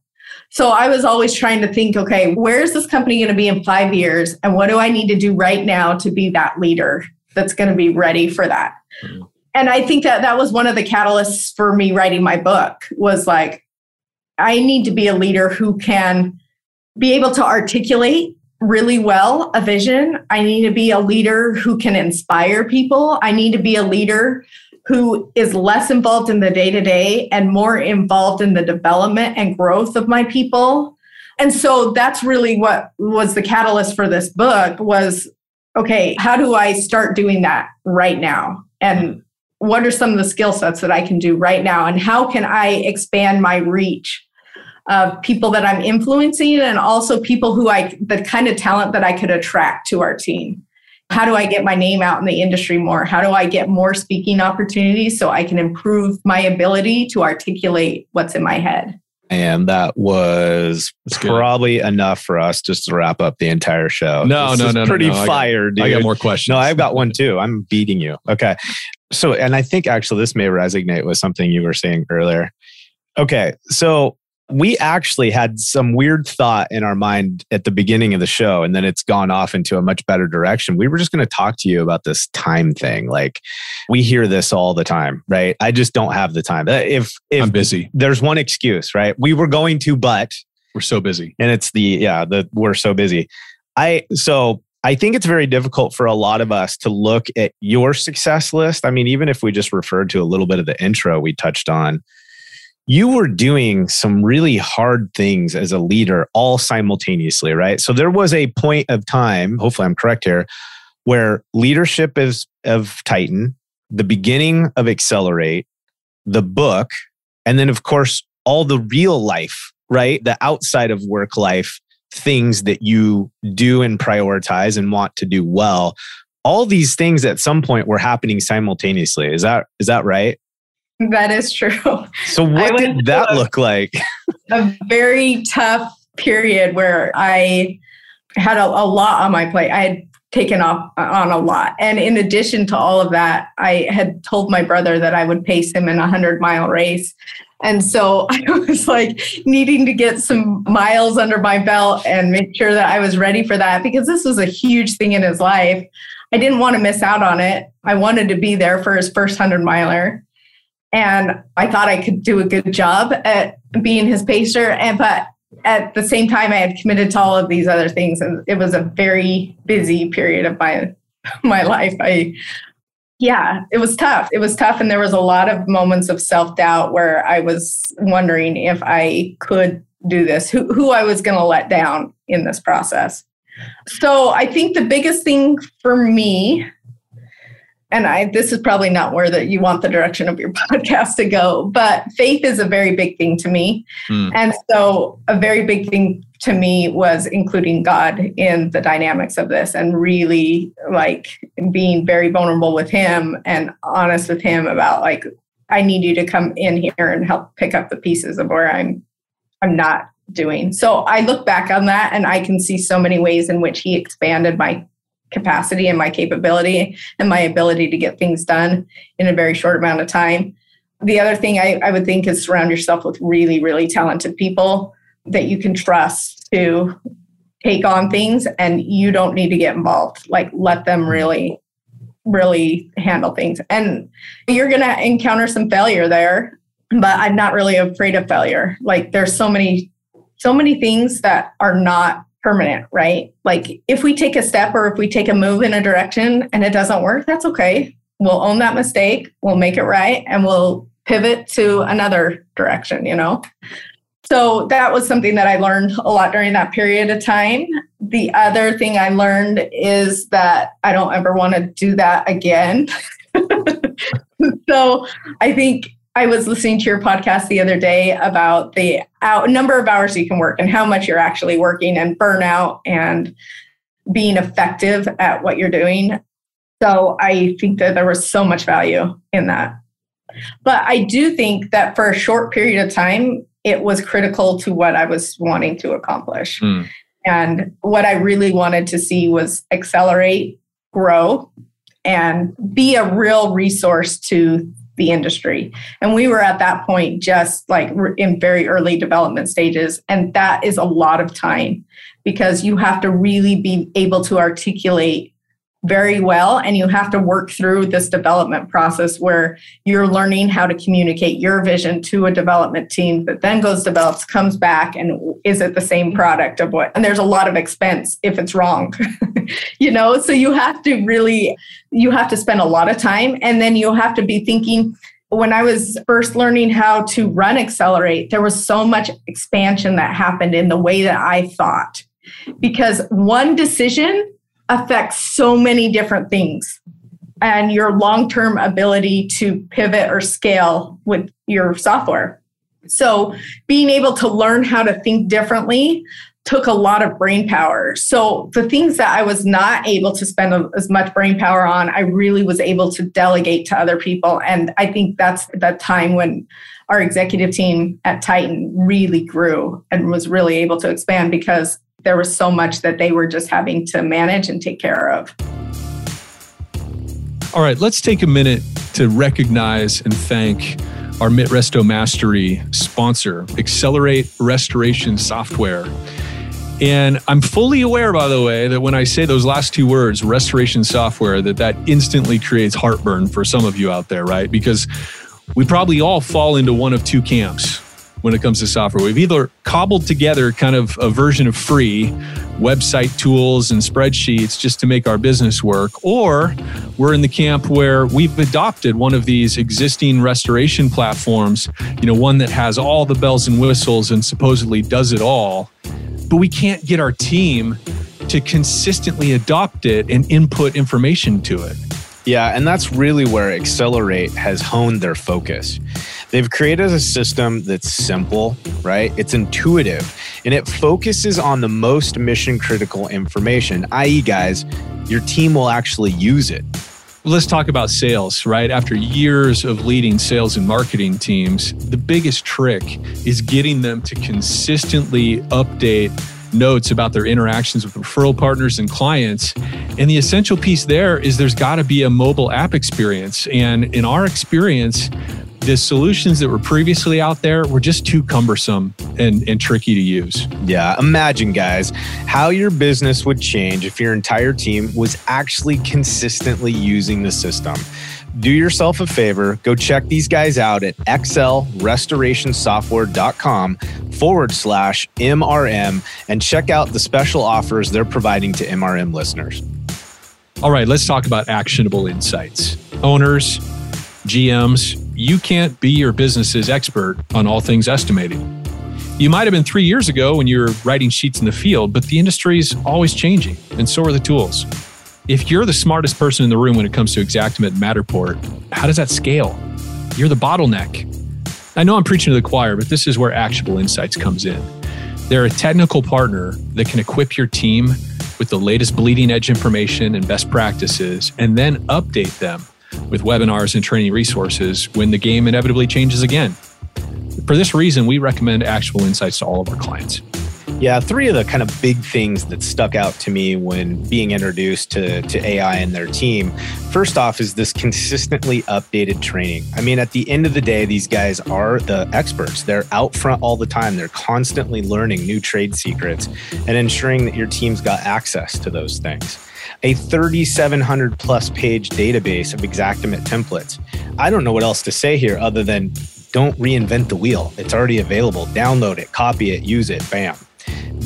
S3: So I was always trying to think, okay, where's this company going to be in five years? And what do I need to do right now to be that leader that's going to be ready for that? Mm-hmm. And I think that that was one of the catalysts for me writing my book was like, I need to be a leader who can be able to articulate really well a vision. I need to be a leader who can inspire people. I need to be a leader who is less involved in the day to day and more involved in the development and growth of my people. And so that's really what was the catalyst for this book was okay, how do I start doing that right now? And what are some of the skill sets that I can do right now? And how can I expand my reach of people that I'm influencing and also people who I, the kind of talent that I could attract to our team? How do I get my name out in the industry more? How do I get more speaking opportunities so I can improve my ability to articulate what's in my head?
S2: And that was probably enough for us just to wrap up the entire show.
S1: No,
S2: this
S1: no, no,
S2: pretty
S1: no, no.
S2: fire, dude.
S1: I got more questions.
S2: No, I've got one too. I'm beating you. Okay. So, and I think actually this may resonate with something you were saying earlier. Okay. So we actually had some weird thought in our mind at the beginning of the show and then it's gone off into a much better direction. We were just going to talk to you about this time thing. Like we hear this all the time right? I just don't have the time. Uh, if if
S1: i'm busy.
S2: there's one excuse right? We were going to but
S1: we're so busy.
S2: and it's the yeah the we're so busy. I so I think it's very difficult for a lot of us to look at your success list. I mean, even if we just referred to a little bit of the intro we touched on, you were doing some really hard things as a leader all simultaneously, right? So there was a point of time, hopefully I'm correct here, where leadership is of Titan, the beginning of Xcelerate, the book, and then of course all the real life, right? The outside of work life things that you do and prioritize and want to do well. All these things at some point were happening simultaneously. Is that is that right?
S3: That is true.
S2: So, what did that look like?
S3: a very tough period where I had a, a, lot on my plate. I had taken off uh, on a lot. And in addition to all of that, I had told my brother that I would pace him in a 100 mile race. And so I was like needing to get some miles under my belt and make sure that I was ready for that because this was a huge thing in his life. I didn't want to miss out on it. I wanted to be there for his first 100 miler and I thought I could do a good job at being his pacer. And but at the same time, I had committed to all of these other things, and it was a very busy period of my my life. I yeah, it was tough. It was tough, and there was a lot of moments of self doubt where I was wondering if I could do this, who who I was going to let down in this process. So I think the biggest thing for me and I this is probably not where that you want the direction of your podcast to go, but faith is a very big thing to me. Mm. And so a very big thing to me was including God in the dynamics of this and really like being very vulnerable with him and honest with him about like I need you to come in here and help pick up the pieces of where I'm I'm not doing. So I look back on that and I can see so many ways in which he expanded my capacity and my capability and my ability to get things done in a very short amount of time. The other thing I, I would think is surround yourself with really, really talented people that you can trust to take on things and you don't need to get involved. Like let them really, really handle things. And you're going to encounter some failure there, but I'm not really afraid of failure. Like there's so many, so many things that are not permanent, right? Like if we take a step or if we take a move in a direction and it doesn't work, that's okay. We'll own that mistake, we'll make it right, and we'll pivot to another direction, you know? So that was something that I learned a lot during that period of time. The other thing I learned is that I don't ever want to do that again. so I think I was listening to your podcast the other day about the out, number of hours you can work and how much you're actually working and burnout and being effective at what you're doing. So I think that there was so much value in that. But I do think that for a short period of time, it was critical to what I was wanting to accomplish. Mm. And what I really wanted to see was Xcelerate, grow, and be a real resource to the industry. And we were at that point just like in very early development stages. And that is a lot of time because you have to really be able to articulate very well and you have to work through this development process where you're learning how to communicate your vision to a development team that then goes develops comes back and is it the same product of what and there's a lot of expense if it's wrong you know so you have to really you have to spend a lot of time and then you have to be thinking when I was first learning how to run Xcelerate, there was so much expansion that happened in the way that I thought. Because one decision affects so many different things and your long term ability to pivot or scale with your software. So, being able to learn how to think differently took a lot of brain power. So, the things that I was not able to spend as much brain power on, I really was able to delegate to other people. And I think that's that time when our executive team at Titan really grew and was really able to expand because there was so much that they were just having to manage and take care of.
S1: All right, let's take a minute to recognize and thank our MitResto Mastery sponsor, Xcelerate Restoration Software. And I'm fully aware, by the way, that when I say those last two words, restoration software, that that instantly creates heartburn for some of you out there, right? Because we probably all fall into one of two camps when it comes to software. We've either cobbled together kind of a version of free website tools and spreadsheets just to make our business work, or we're in the camp where we've adopted one of these existing restoration platforms, you know, one that has all the bells and whistles and supposedly does it all, but we can't get our team to consistently adopt it and input information to it.
S2: Yeah, and that's really where Xcelerate has honed their focus. They've created a system that's simple, right? It's intuitive, and it focuses on the most mission critical information, i.e., guys, your team will actually use it.
S1: Let's talk about sales, right? After years of leading sales and marketing teams, the biggest trick is getting them to consistently update notes about their interactions with referral partners and clients. And the essential piece there is there's got to be a mobile app experience. And in our experience, the solutions that were previously out there were just too cumbersome and, and tricky to use.
S2: Yeah, imagine, guys, how your business would change if your entire team was actually consistently using the system do yourself a favor, go check these guys out at excelrestorationsoftware.com forward slash MRM and check out the special offers they're providing to MRM listeners.
S1: All right, let's talk about actionable insights. Owners, GMs, you can't be your business's expert on all things estimating. You might have been three years ago when you were writing sheets in the field, but the industry is always changing, and so are the tools if you're the smartest person in the room when it comes to Xactimate Matterport, how does that scale? You're the bottleneck. I know I'm preaching to the choir, but this is where Actionable Insights comes in. They're a technical partner that can equip your team with the latest bleeding edge information and best practices, and then update them with webinars and training resources when the game inevitably changes again. For this reason, we recommend actual Insights to all of our clients.
S2: Yeah, three of the kind of big things that stuck out to me when being introduced to, to AI and their team. First off, is this consistently updated training. I mean, at the end of the day, these guys are the experts. They're out front all the time. They're constantly learning new trade secrets and ensuring that your team's got access to those things a 3,700 plus page database of Xactimate templates. I don't know what else to say here other than don't reinvent the wheel. It's already available. Download it, copy it, use it, bam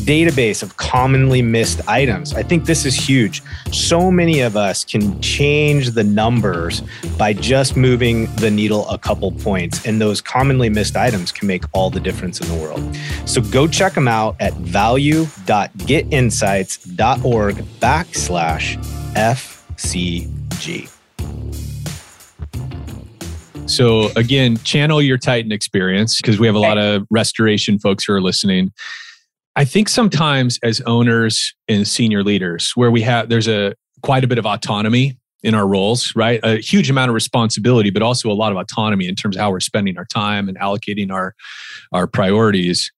S2: database of commonly missed items. I think this is huge. So many of us can change the numbers by just moving the needle a couple points, and those commonly missed items can make all the difference in the world. So go check them out at value.getinsights.org backslash FCG.
S1: So again, channel your Titan experience because we have a lot of restoration folks who are listening. I think sometimes as owners and senior leaders, where we have there's a quite a bit of autonomy in our roles, right? A huge amount of responsibility, but also a lot of autonomy in terms of how we're spending our time and allocating our our priorities.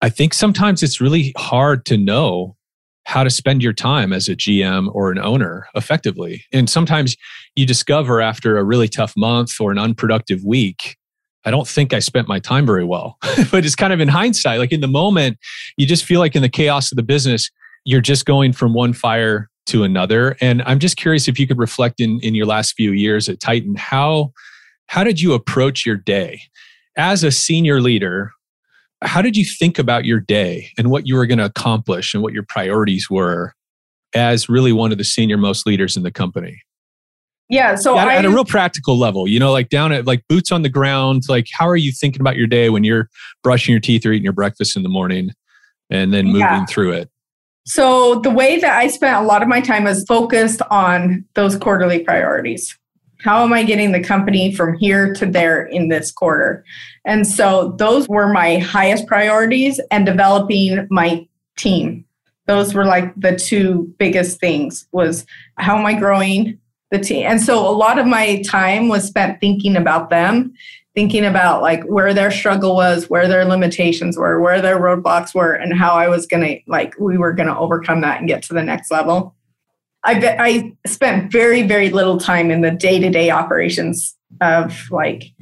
S1: I think sometimes it's really hard to know how to spend your time as a GM or an owner effectively. And sometimes you discover after a really tough month or an unproductive week, I don't think I spent my time very well. but it's kind of in hindsight, like in the moment, you just feel like in the chaos of the business, you're just going from one fire to another. And I'm just curious if you could reflect in, in your last few years at Titan, how how did you approach your day? As a senior leader, how did you think about your day and what you were going to accomplish and what your priorities were as really one of the senior most leaders in the company?
S3: Yeah. So
S1: at,
S3: I,
S1: at a real practical level, you know, like down at like boots on the ground, like how are you thinking about your day when you're brushing your teeth or eating your breakfast in the morning and then moving
S3: Yeah.
S1: through it?
S3: So the way that I spent a lot of my time was focused on those quarterly priorities. How am I getting the company from here to there in this quarter? And so those were my highest priorities and developing my team. Those were like the two biggest things was how am I growing the team? And so a lot of my time was spent thinking about them, thinking about like where their struggle was, where their limitations were, where their roadblocks were, and how I was going to like we were going to overcome that and get to the next level. I bet I spent very very little time in the day to day operations of like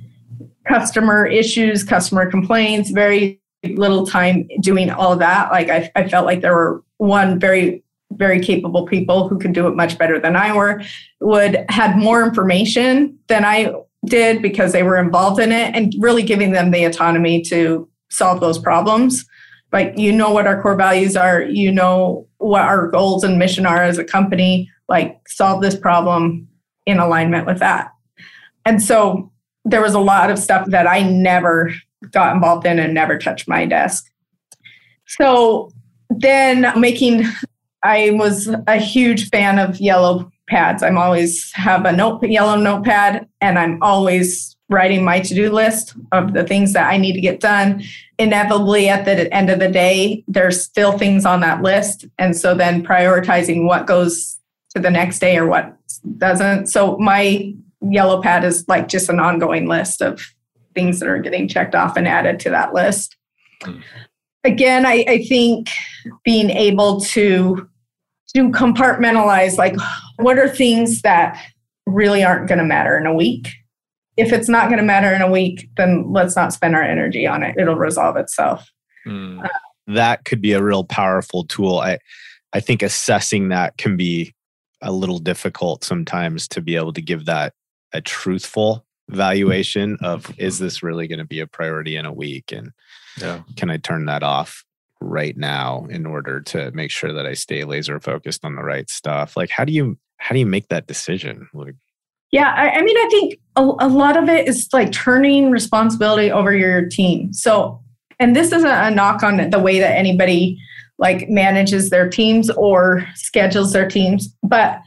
S3: customer issues, customer complaints. Very little time doing all that. Like I, I felt like there were one very very capable people who could do it much better than I were would had more information than I did because they were involved in it and really giving them the autonomy to solve those problems. Like you know what our core values are, you know what our goals and mission are as a company, like solve this problem in alignment with that. And so there was a lot of stuff that I never got involved in and never touched my desk. So then making I was a huge fan of yellow pads. I'm always have a note yellow notepad and I'm always writing my to-do list of the things that I need to get done. Inevitably at the end of the day, there's still things on that list. And so then prioritizing what goes to the next day or what doesn't. So my yellow pad is like just an ongoing list of things that are getting checked off and added to that list.
S1: Mm.
S3: Again, I, I think being able to to compartmentalize like what are things that really aren't going to matter in a week if it's not going to matter in a week then let's not spend our energy on it it'll resolve itself
S1: Mm.
S2: that could be a real powerful tool. I I think assessing that can be a little difficult sometimes to be able to give that a truthful valuation of is this really going to be a priority in a week and
S1: Yeah.
S2: can I turn that off right now in order to make sure that I stay laser focused on the right stuff? Like how do you how do you make that decision? Like
S3: yeah i, I mean i think a, a lot of it is like turning responsibility over your team so and this isn't a knock on the way that anybody like manages their teams or schedules their teams but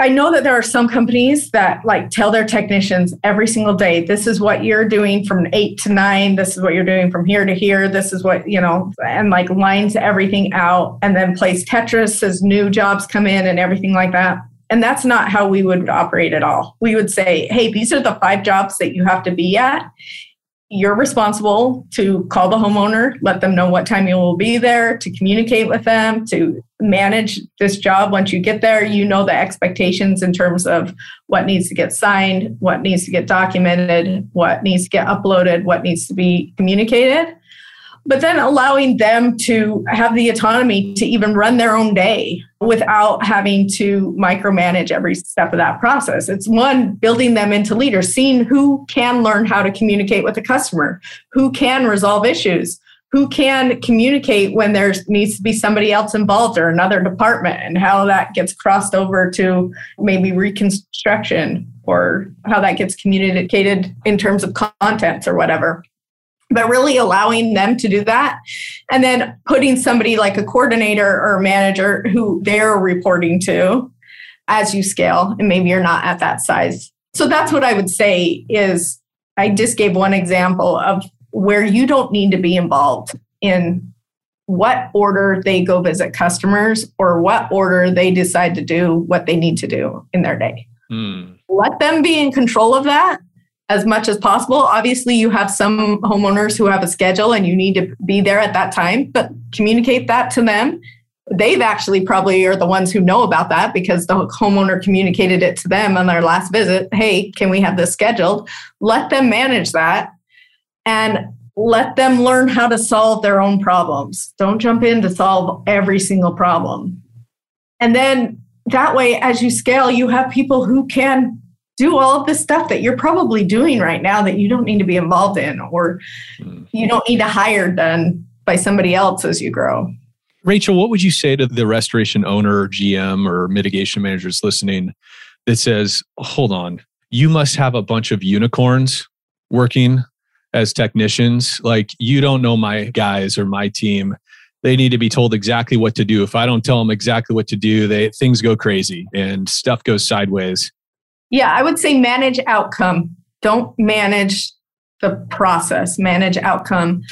S3: I know that there are some companies that like tell their technicians every single day, this is what you're doing from eight to nine. This is what you're doing from here to here. This is what, you know, and like lines everything out and then plays Tetris as new jobs come in and everything like that. And that's not how we would operate at all. We would say, hey, these are the five jobs that you have to be at. You're responsible to call the homeowner, let them know what time you will be there, to communicate with them, to manage this job once you get there. You know the expectations in terms of what needs to get signed, what needs to get documented, what needs to get uploaded, what needs to be communicated. But then allowing them to have the autonomy to even run their own day without having to micromanage every step of that process. It's one, building them into leaders, seeing who can learn how to communicate with the customer, who can resolve issues, who can communicate when there needs to be somebody else involved or another department, and how that gets crossed over to maybe reconstruction or how that gets communicated in terms of contents or whatever but really allowing them to do that. And then putting somebody like a coordinator or a manager who they're reporting to as you scale and maybe you're not at that size. So that's what i would say is i just gave one example of where you don't need to be involved in what order they go visit customers or what order they decide to do what they need to do in their day.
S1: Hmm.
S3: Let them be in control of that as much as possible. Obviously, you have some homeowners who have a schedule and you need to be there at that time, but communicate that to them. They've actually probably are the ones who know about that because the homeowner communicated it to them on their last visit. Hey, can we have this scheduled? Let them manage that and let them learn how to solve their own problems. Don't jump in to solve every single problem. And then that way, as you scale, you have people who can do all of this stuff that you're probably doing right now that you don't need to be involved in or mm. you don't need to hire done by somebody else as you grow.
S1: Rachel, what would you say to the restoration owner, GM, or mitigation managers listening that says, hold on, you must have a bunch of unicorns working as technicians? Like, you don't know my guys or my team. They need to be told exactly what to do. If I don't tell them exactly what to do, they things go crazy and stuff goes sideways.
S3: Yeah, I would say manage outcome. Don't manage the process, manage outcome.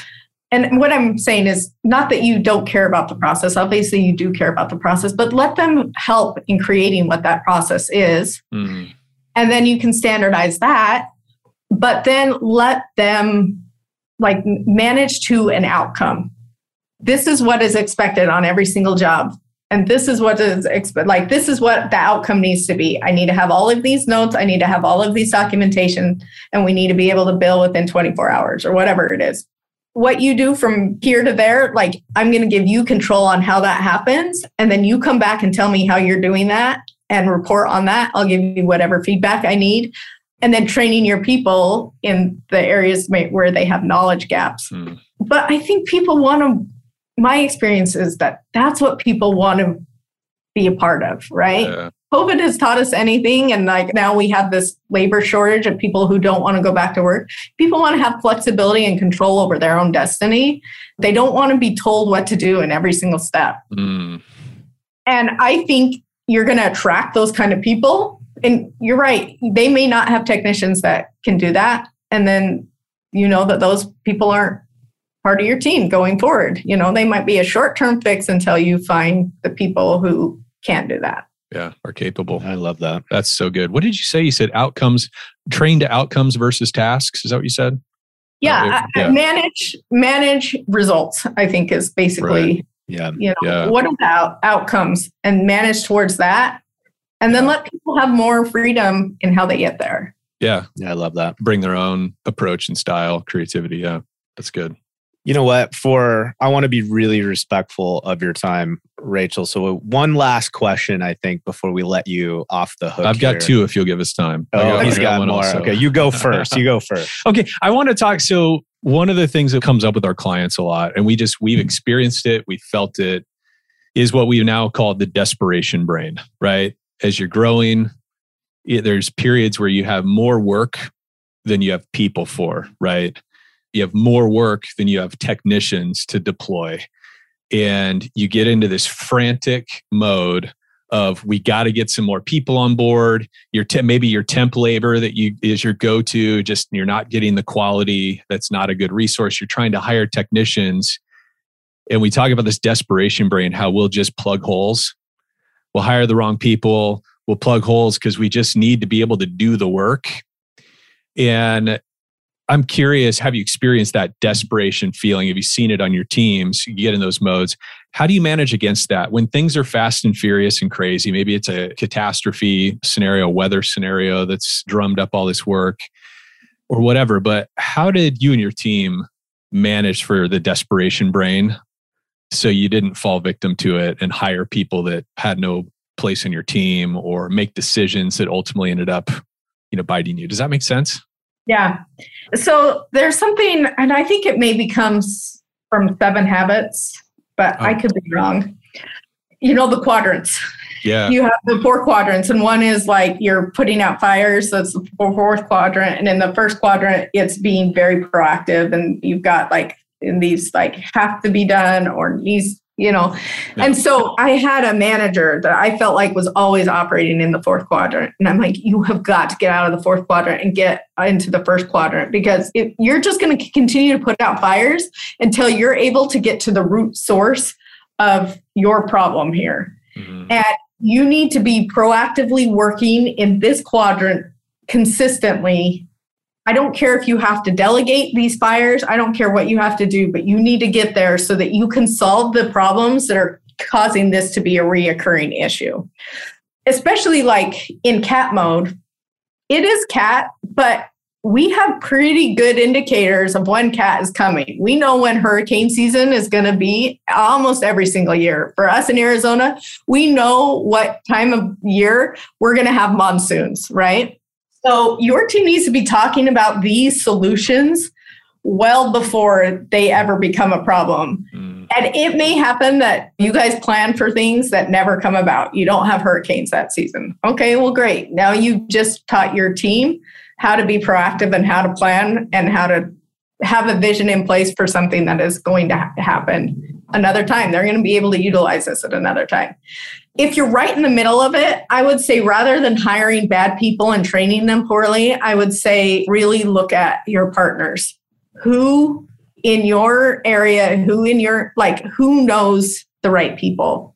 S3: And what I'm saying is not that you don't care about the process. Obviously, you do care about the process, but let them help in creating what that process is. Mm-hmm. And then you can standardize that, but then let them like manage to an outcome. This is what is expected on every single job and this is what is like this is what the outcome needs to be. I need to have all of these notes. I need to have all of these documentation and we need to be able to bill within 24 hours or whatever it is. What you do from here to there like i'm going to give you control on how that happens and then you come back and tell me how you're doing that and report on that. I'll give you whatever feedback i need. And then training your people in the areas where they have knowledge gaps. Hmm. but i think people want to my experience is that that's what people want to be a part of, right? Yeah. COVID has taught us anything. And like now we have this labor shortage of people who don't want to go back to work. People want to have flexibility and control over their own destiny. They don't want to be told what to do in every single step. Mm. And I think you're going to attract those kind of people. And you're right, they may not have technicians that can do that. And then you know that those people aren't part of your team going forward. You know, they might be a short term fix until you find the people who can't do that.
S1: Yeah, are capable.
S2: I love that.
S1: That's so good. What did you say? You said outcomes, train to outcomes versus tasks. Is that what you said?
S3: Yeah, uh, yeah. manage manage results. I think is basically right.
S2: yeah.
S3: You know,
S2: yeah.
S3: what about outcomes and manage towards that, and then let people have more freedom in how they get there.
S1: Yeah,
S2: yeah, I love that.
S1: Bring their own approach and style, creativity. Yeah, that's good
S2: you know what for i want to be really respectful of your time rachel. So one last question i think before we let you off the hook
S1: i've got two if you'll give us time.
S2: Oh got, he's got, got more. also. okay you go first you go first.
S1: Okay i want to talk so one of the things that comes up with our clients a lot and we just we've experienced it we felt it is what we now call the desperation brain right? As you're growing it, there's periods where you have more work than you have people for right you have more work than you have technicians to deploy. And you get into this frantic mode of we got to get some more people on board. Your te- maybe your temp labor that you is your go-to just you're not getting the quality that's not a good resource. You're trying to hire technicians. And we talk about this desperation brain how we'll just plug holes. We'll hire the wrong people. We'll plug holes because we just need to be able to do the work. And I'm curious, have you experienced that desperation feeling? Have you seen it on your teams? You get in those modes. How do you manage against that when things are fast and furious and crazy? Maybe it's a catastrophe scenario, weather scenario that's drummed up all this work or whatever. But how did you and your team manage for the desperation brain so you didn't fall victim to it and hire people that had no place in your team or make decisions that ultimately ended up, you know, biting you? Does that make sense?
S3: Yeah. So there's something, and I think it maybe comes from Seven Habits, but oh. I could be wrong. You know, the quadrants.
S1: Yeah.
S3: You have the four quadrants, and one is like you're putting out fires. That's the fourth quadrant. And in the first quadrant, it's being very proactive, and you've got like in these like have to be done or needs you know yeah. and so i had a manager that i felt like was always operating in the fourth quadrant and i'm like you have got to get out of the fourth quadrant and get into the first quadrant because if you're just going to continue to put out fires until you're able to get to the root source of your problem here mm-hmm. and you need to be proactively working in this quadrant consistently. I don't care if you have to delegate these fires, I don't care what you have to do, but you need to get there so that you can solve the problems that are causing this to be a reoccurring issue. Especially like in cat mode, it is cat, but we have pretty good indicators of when cat is coming. We know when hurricane season is going to be almost every single year. For us in Arizona, we know what time of year we're going to have monsoons, right? So your team needs to be talking about these solutions well before they ever become a problem. Mm. And it may happen that you guys plan for things that never come about. You don't have hurricanes that season. Okay, well, great. Now you just taught your team how to be proactive and how to plan and how to have a vision in place for something that is going to ha- happen another time. They're going to be able to utilize this at another time. If you're right in the middle of it, I would say rather than hiring bad people and training them poorly, I would say really look at your partners. Who in your area, who in your, like, who knows the right people?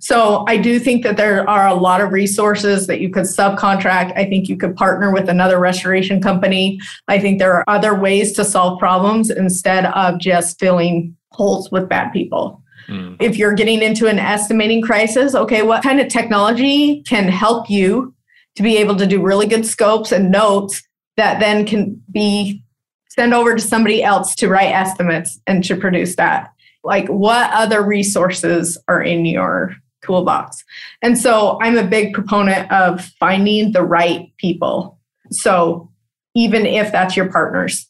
S3: So I do think that there are a lot of resources that you could subcontract. I think you could partner with another restoration company. I think there are other ways to solve problems instead of just filling holes with bad people. Mm. If you're getting into an estimating crisis, okay, what kind of technology can help you to be able to do really good scopes and notes that then can be sent over to somebody else to write estimates and to produce that? like what other resources are in your toolbox and so i'm a big proponent of finding the right people so even if that's your partners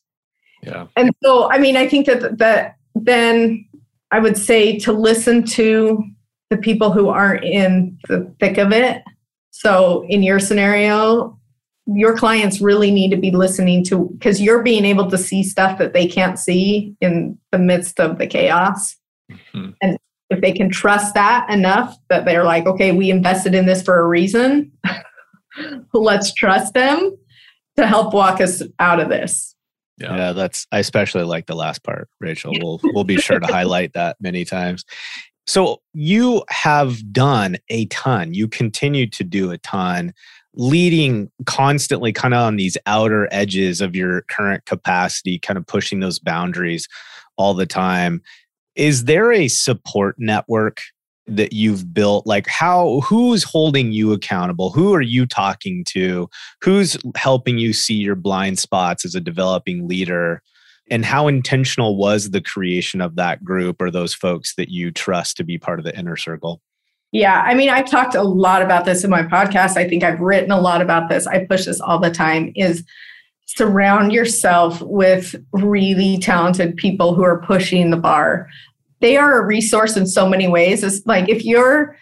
S1: yeah
S3: and so i mean i think that that then i would say to listen to the people who aren't in the thick of it so in your scenario your clients really need to be listening to because you're being able to see stuff that they can't see in the midst of the chaos. Mm-hmm. And if they can trust that enough that they're like, okay, we invested in this for a reason, let's trust them to help walk us out of this.
S2: Yeah. yeah, that's I especially like the last part, Rachel. We'll we'll be sure to highlight that many times. So you have done a ton. You continue to do a ton leading constantly kind of on these outer edges of your current capacity, kind of pushing those boundaries all the time. Is there a support network that you've built? Like how who's holding you accountable? Who are you talking to? Who's helping you see your blind spots as a developing leader? And how intentional was the creation of that group or those folks that you trust to be part of the inner circle?
S3: Yeah, I mean, I've talked a lot about this in my podcast. I think I've written a lot about this. I push this all the time is surround yourself with really talented people who are pushing the bar. They are a resource in so many ways. It's like if you're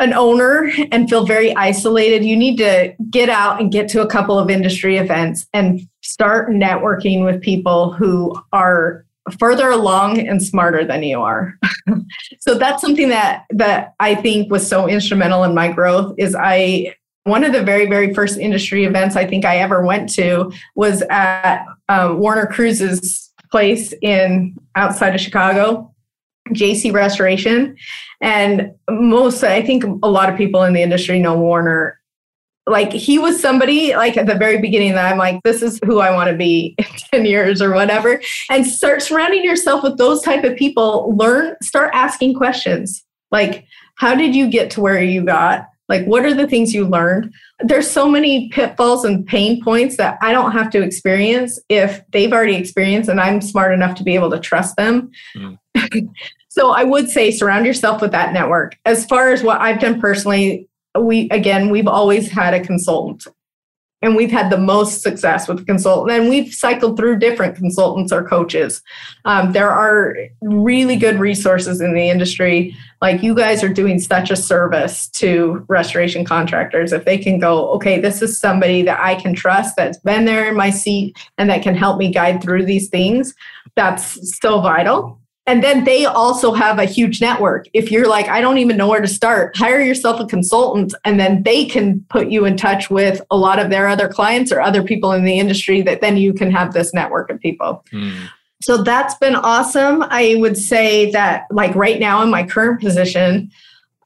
S3: an owner and feel very isolated, you need to get out and get to a couple of industry events and start networking with people who are further along and smarter than you are. so that's something that that I think was so instrumental in my growth is I one of the very very first industry events I think I ever went to was at um, Warner Cruz's place in outside of Chicago, JC Restoration, and most I think a lot of people in the industry know Warner like he was somebody like at the very beginning that I'm like, this is who I want to be in 10 years or whatever. And start surrounding yourself with those type of people. Learn, start asking questions. Like, how did you get to where you got? Like, what are the things you learned? There's so many pitfalls and pain points that I don't have to experience if they've already experienced and I'm smart enough to be able to trust them. Mm. so I would say surround yourself with that network. As far as what I've done personally, we again we've always had a consultant. And we've had the most success with the consultant and we've cycled through different consultants or coaches. Um, there are really good resources in the industry. Like you guys are doing such a service to restoration contractors. If they can go okay this is somebody that i can trust that's been there in my seat and that can help me guide through these things that's so vital and then they also have a huge network. If you're like, I don't even know where to start, hire yourself a consultant and then they can put you in touch with a lot of their other clients or other people in the industry that then you can have this network of people. Mm. So that's been awesome. I would say that, like right now in my current position,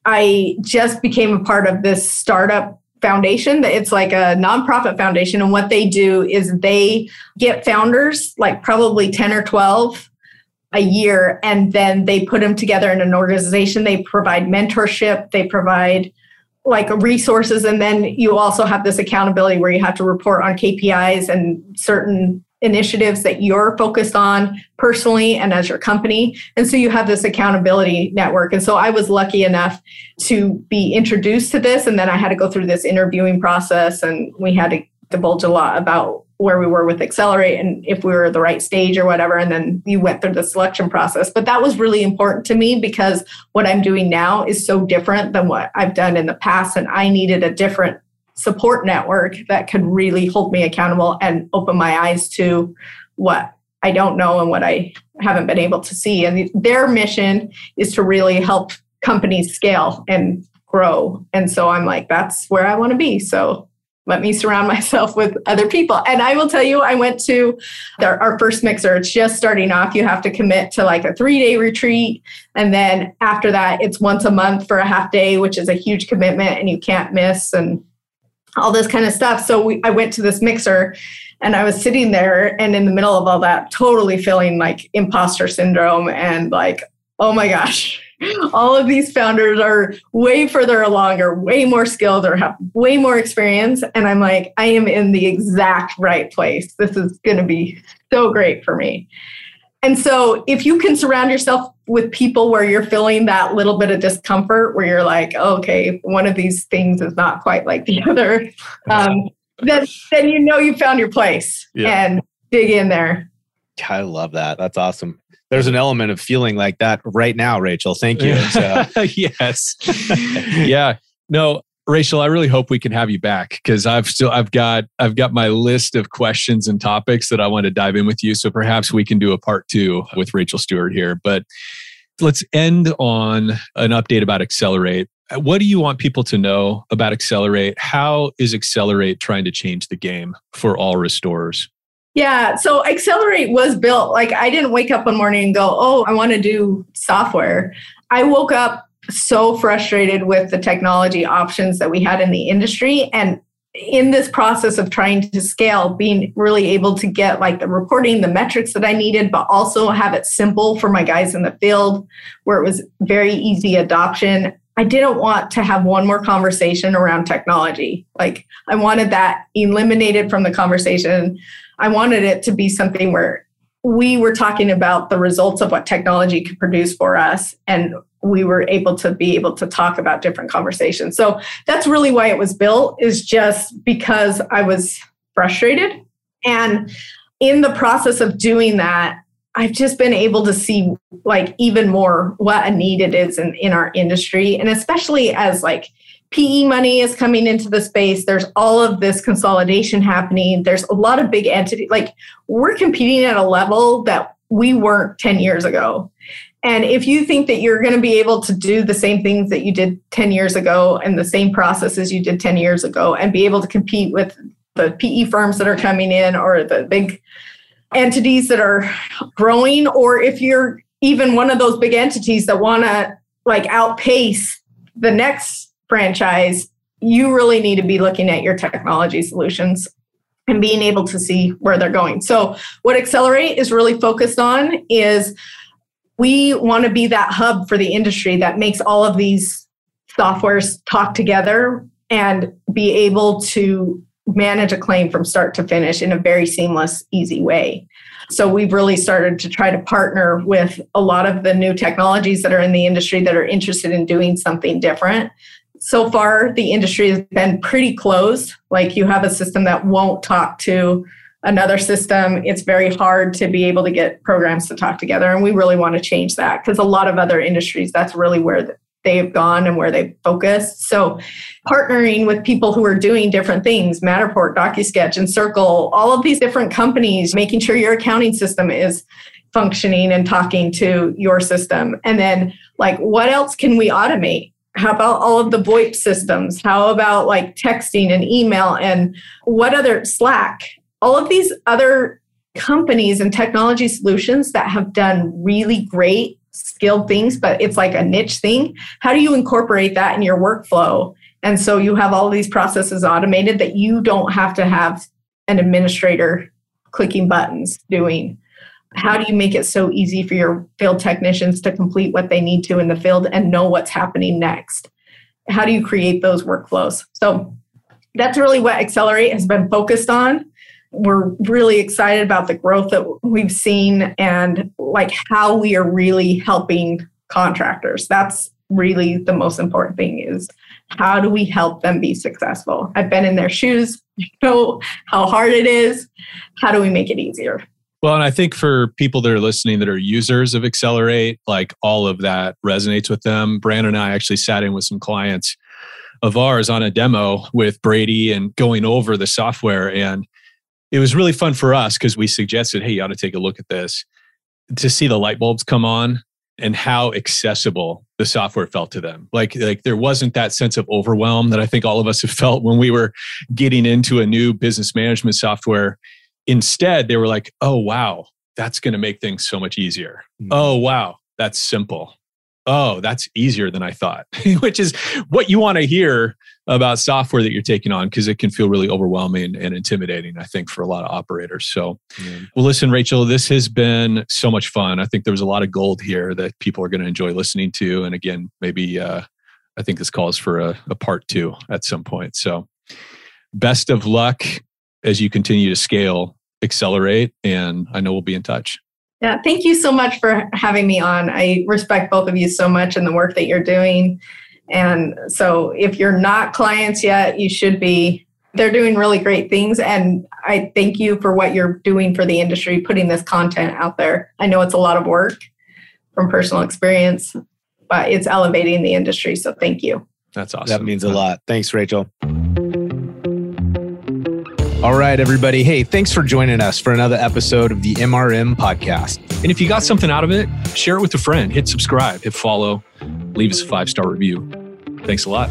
S3: I just became a part of this startup foundation. that It's like a nonprofit foundation. And what they do is they get founders, like probably 10 or 12 a year, and then they put them together in an organization. They provide mentorship, they provide like resources. And then you also have this accountability where you have to report on KPIs and certain initiatives that you're focused on personally and as your company. And so you have this accountability network. And so I was lucky enough to be introduced to this. And then I had to go through this interviewing process and we had to divulge a lot about where we were with Xcelerate and if we were the right stage or whatever. And then you went through the selection process. But that was really important to me because what I'm doing now is so different than what I've done in the past. And I needed a different support network that could really hold me accountable and open my eyes to what I don't know and what I haven't been able to see. And their mission is to really help companies scale and grow. And so I'm like, that's where I want to be. So let me surround myself with other people. And I will tell you, I went to our first mixer. It's just starting off. You have to commit to like a three day retreat. And then after that, it's once a month for a half day, which is a huge commitment and you can't miss. And all this kind of stuff. So we, I went to this mixer and I was sitting there and in the middle of all that, totally feeling like imposter syndrome and like, oh my gosh, all of these founders are way further along or way more skilled or have way more experience. And I'm like, I am in the exact right place. This is going to be so great for me. And so if you can surround yourself with people where you're feeling that little bit of discomfort, where you're like, okay, one of these things is not quite like the other, um, then, then you know you found your place yeah. and dig in there.
S2: I love that. That's awesome. There's an element of feeling like that right now, Rachel. Thank you.
S1: So. yes. yeah. No, Rachel, I really hope we can have you back because I've still I've got I've got my list of questions and topics that I want to dive in with you. So perhaps we can do a part two with Rachel Stewart here. But let's end on an update about Xcelerate. What do you want people to know about Xcelerate? How is Xcelerate trying to change the game for all restorers?
S3: Yeah, so Xcelerate was built like I didn't wake up one morning and go, "Oh, I want to do software." I woke up so frustrated with the technology options that we had in the industry and in this process of trying to scale being really able to get like the reporting the metrics that i needed but also have it simple for my guys in the field where it was very easy adoption. I didn't want to have one more conversation around technology. Like i wanted that eliminated from the conversation i wanted it to be something where we were talking about the results of what technology could produce for us and we were able to be able to talk about different conversations. So that's really why it was built is just because I was frustrated and in the process of doing that I've just been able to see like even more what a need it is in, in our industry and especially as like PE money is coming into the space. There's all of this consolidation happening. There's a lot of big entities. Like we're competing at a level that we weren't 10 years ago. And if you think that you're going to be able to do the same things that you did 10 years ago and the same processes you did 10 years ago and be able to compete with the PE firms that are coming in or the big entities that are growing, or if you're even one of those big entities that want to like outpace the next franchise, you really need to be looking at your technology solutions and being able to see where they're going. So, what Xcelerate is really focused on is we want to be that hub for the industry that makes all of these softwares talk together and be able to manage a claim from start to finish in a very seamless, easy way. So we've really started to try to partner with a lot of the new technologies that are in the industry that are interested in doing something different. So far, the industry has been pretty closed. Like you have a system that won't talk to another system, it's very hard to be able to get programs to talk together. And we really want to change that because a lot of other industries, that's really where they've gone and where they focus. So partnering with people who are doing different things, Matterport, DocuSketch, and Circle, all of these different companies, making sure your accounting system is functioning and talking to your system. And then like what else can we automate? How about all of the VoIP systems? How about like texting and email and what other Slack? all of these other companies and technology solutions that have done really great skilled things, but it's like a niche thing. How do you incorporate that in your workflow? And so you have all these processes automated that you don't have to have an administrator clicking buttons doing. How do you make it so easy for your field technicians to complete what they need to in the field and know what's happening next? How do you create those workflows? So that's really what Xcelerate has been focused on. We're really excited about the growth that we've seen and like how we are really helping contractors. That's really the most important thing is how do we help them be successful? I've been in their shoes, you know how hard it is. How do we make it easier?
S1: Well, and I think for people that are listening that are users of Xcelerate, like all of that resonates with them. Brandon and I actually sat in with some clients of ours on a demo with Brady and going over the software. And it was really fun for us because we suggested, hey, you ought to take a look at this to see the light bulbs come on and how accessible the software felt to them. Like, like there wasn't that sense of overwhelm that I think all of us have felt when we were getting into a new business management software. Instead, they were like, oh, wow, that's going to make things so much easier. Mm-hmm. Oh, wow, that's simple oh, that's easier than I thought, which is what you want to hear about software that you're taking on because it can feel really overwhelming and intimidating, I think, for a lot of operators. So, yeah. well, listen, Rachel, this has been so much fun. I think there was a lot of gold here that people are going to enjoy listening to. And again, maybe uh, I think this calls for a, a part two at some point. So, best of luck as you continue to scale, accelerate, and I know we'll be in touch.
S3: Yeah, thank you so much for having me on. I respect both of you so much and the work that you're doing. And so if you're not clients yet, you should be. They're doing really great things. And I thank you for what you're doing for the industry, putting this content out there. I know it's a lot of work from personal experience, but it's elevating the industry. So thank you.
S1: That's awesome.
S2: That means a lot. Thanks, Rachel. All right, everybody. Hey, thanks for joining us for another episode of the MRM podcast.
S1: And if you got something out of it, share it with a friend, hit subscribe, hit follow, leave us a five star review. Thanks a lot.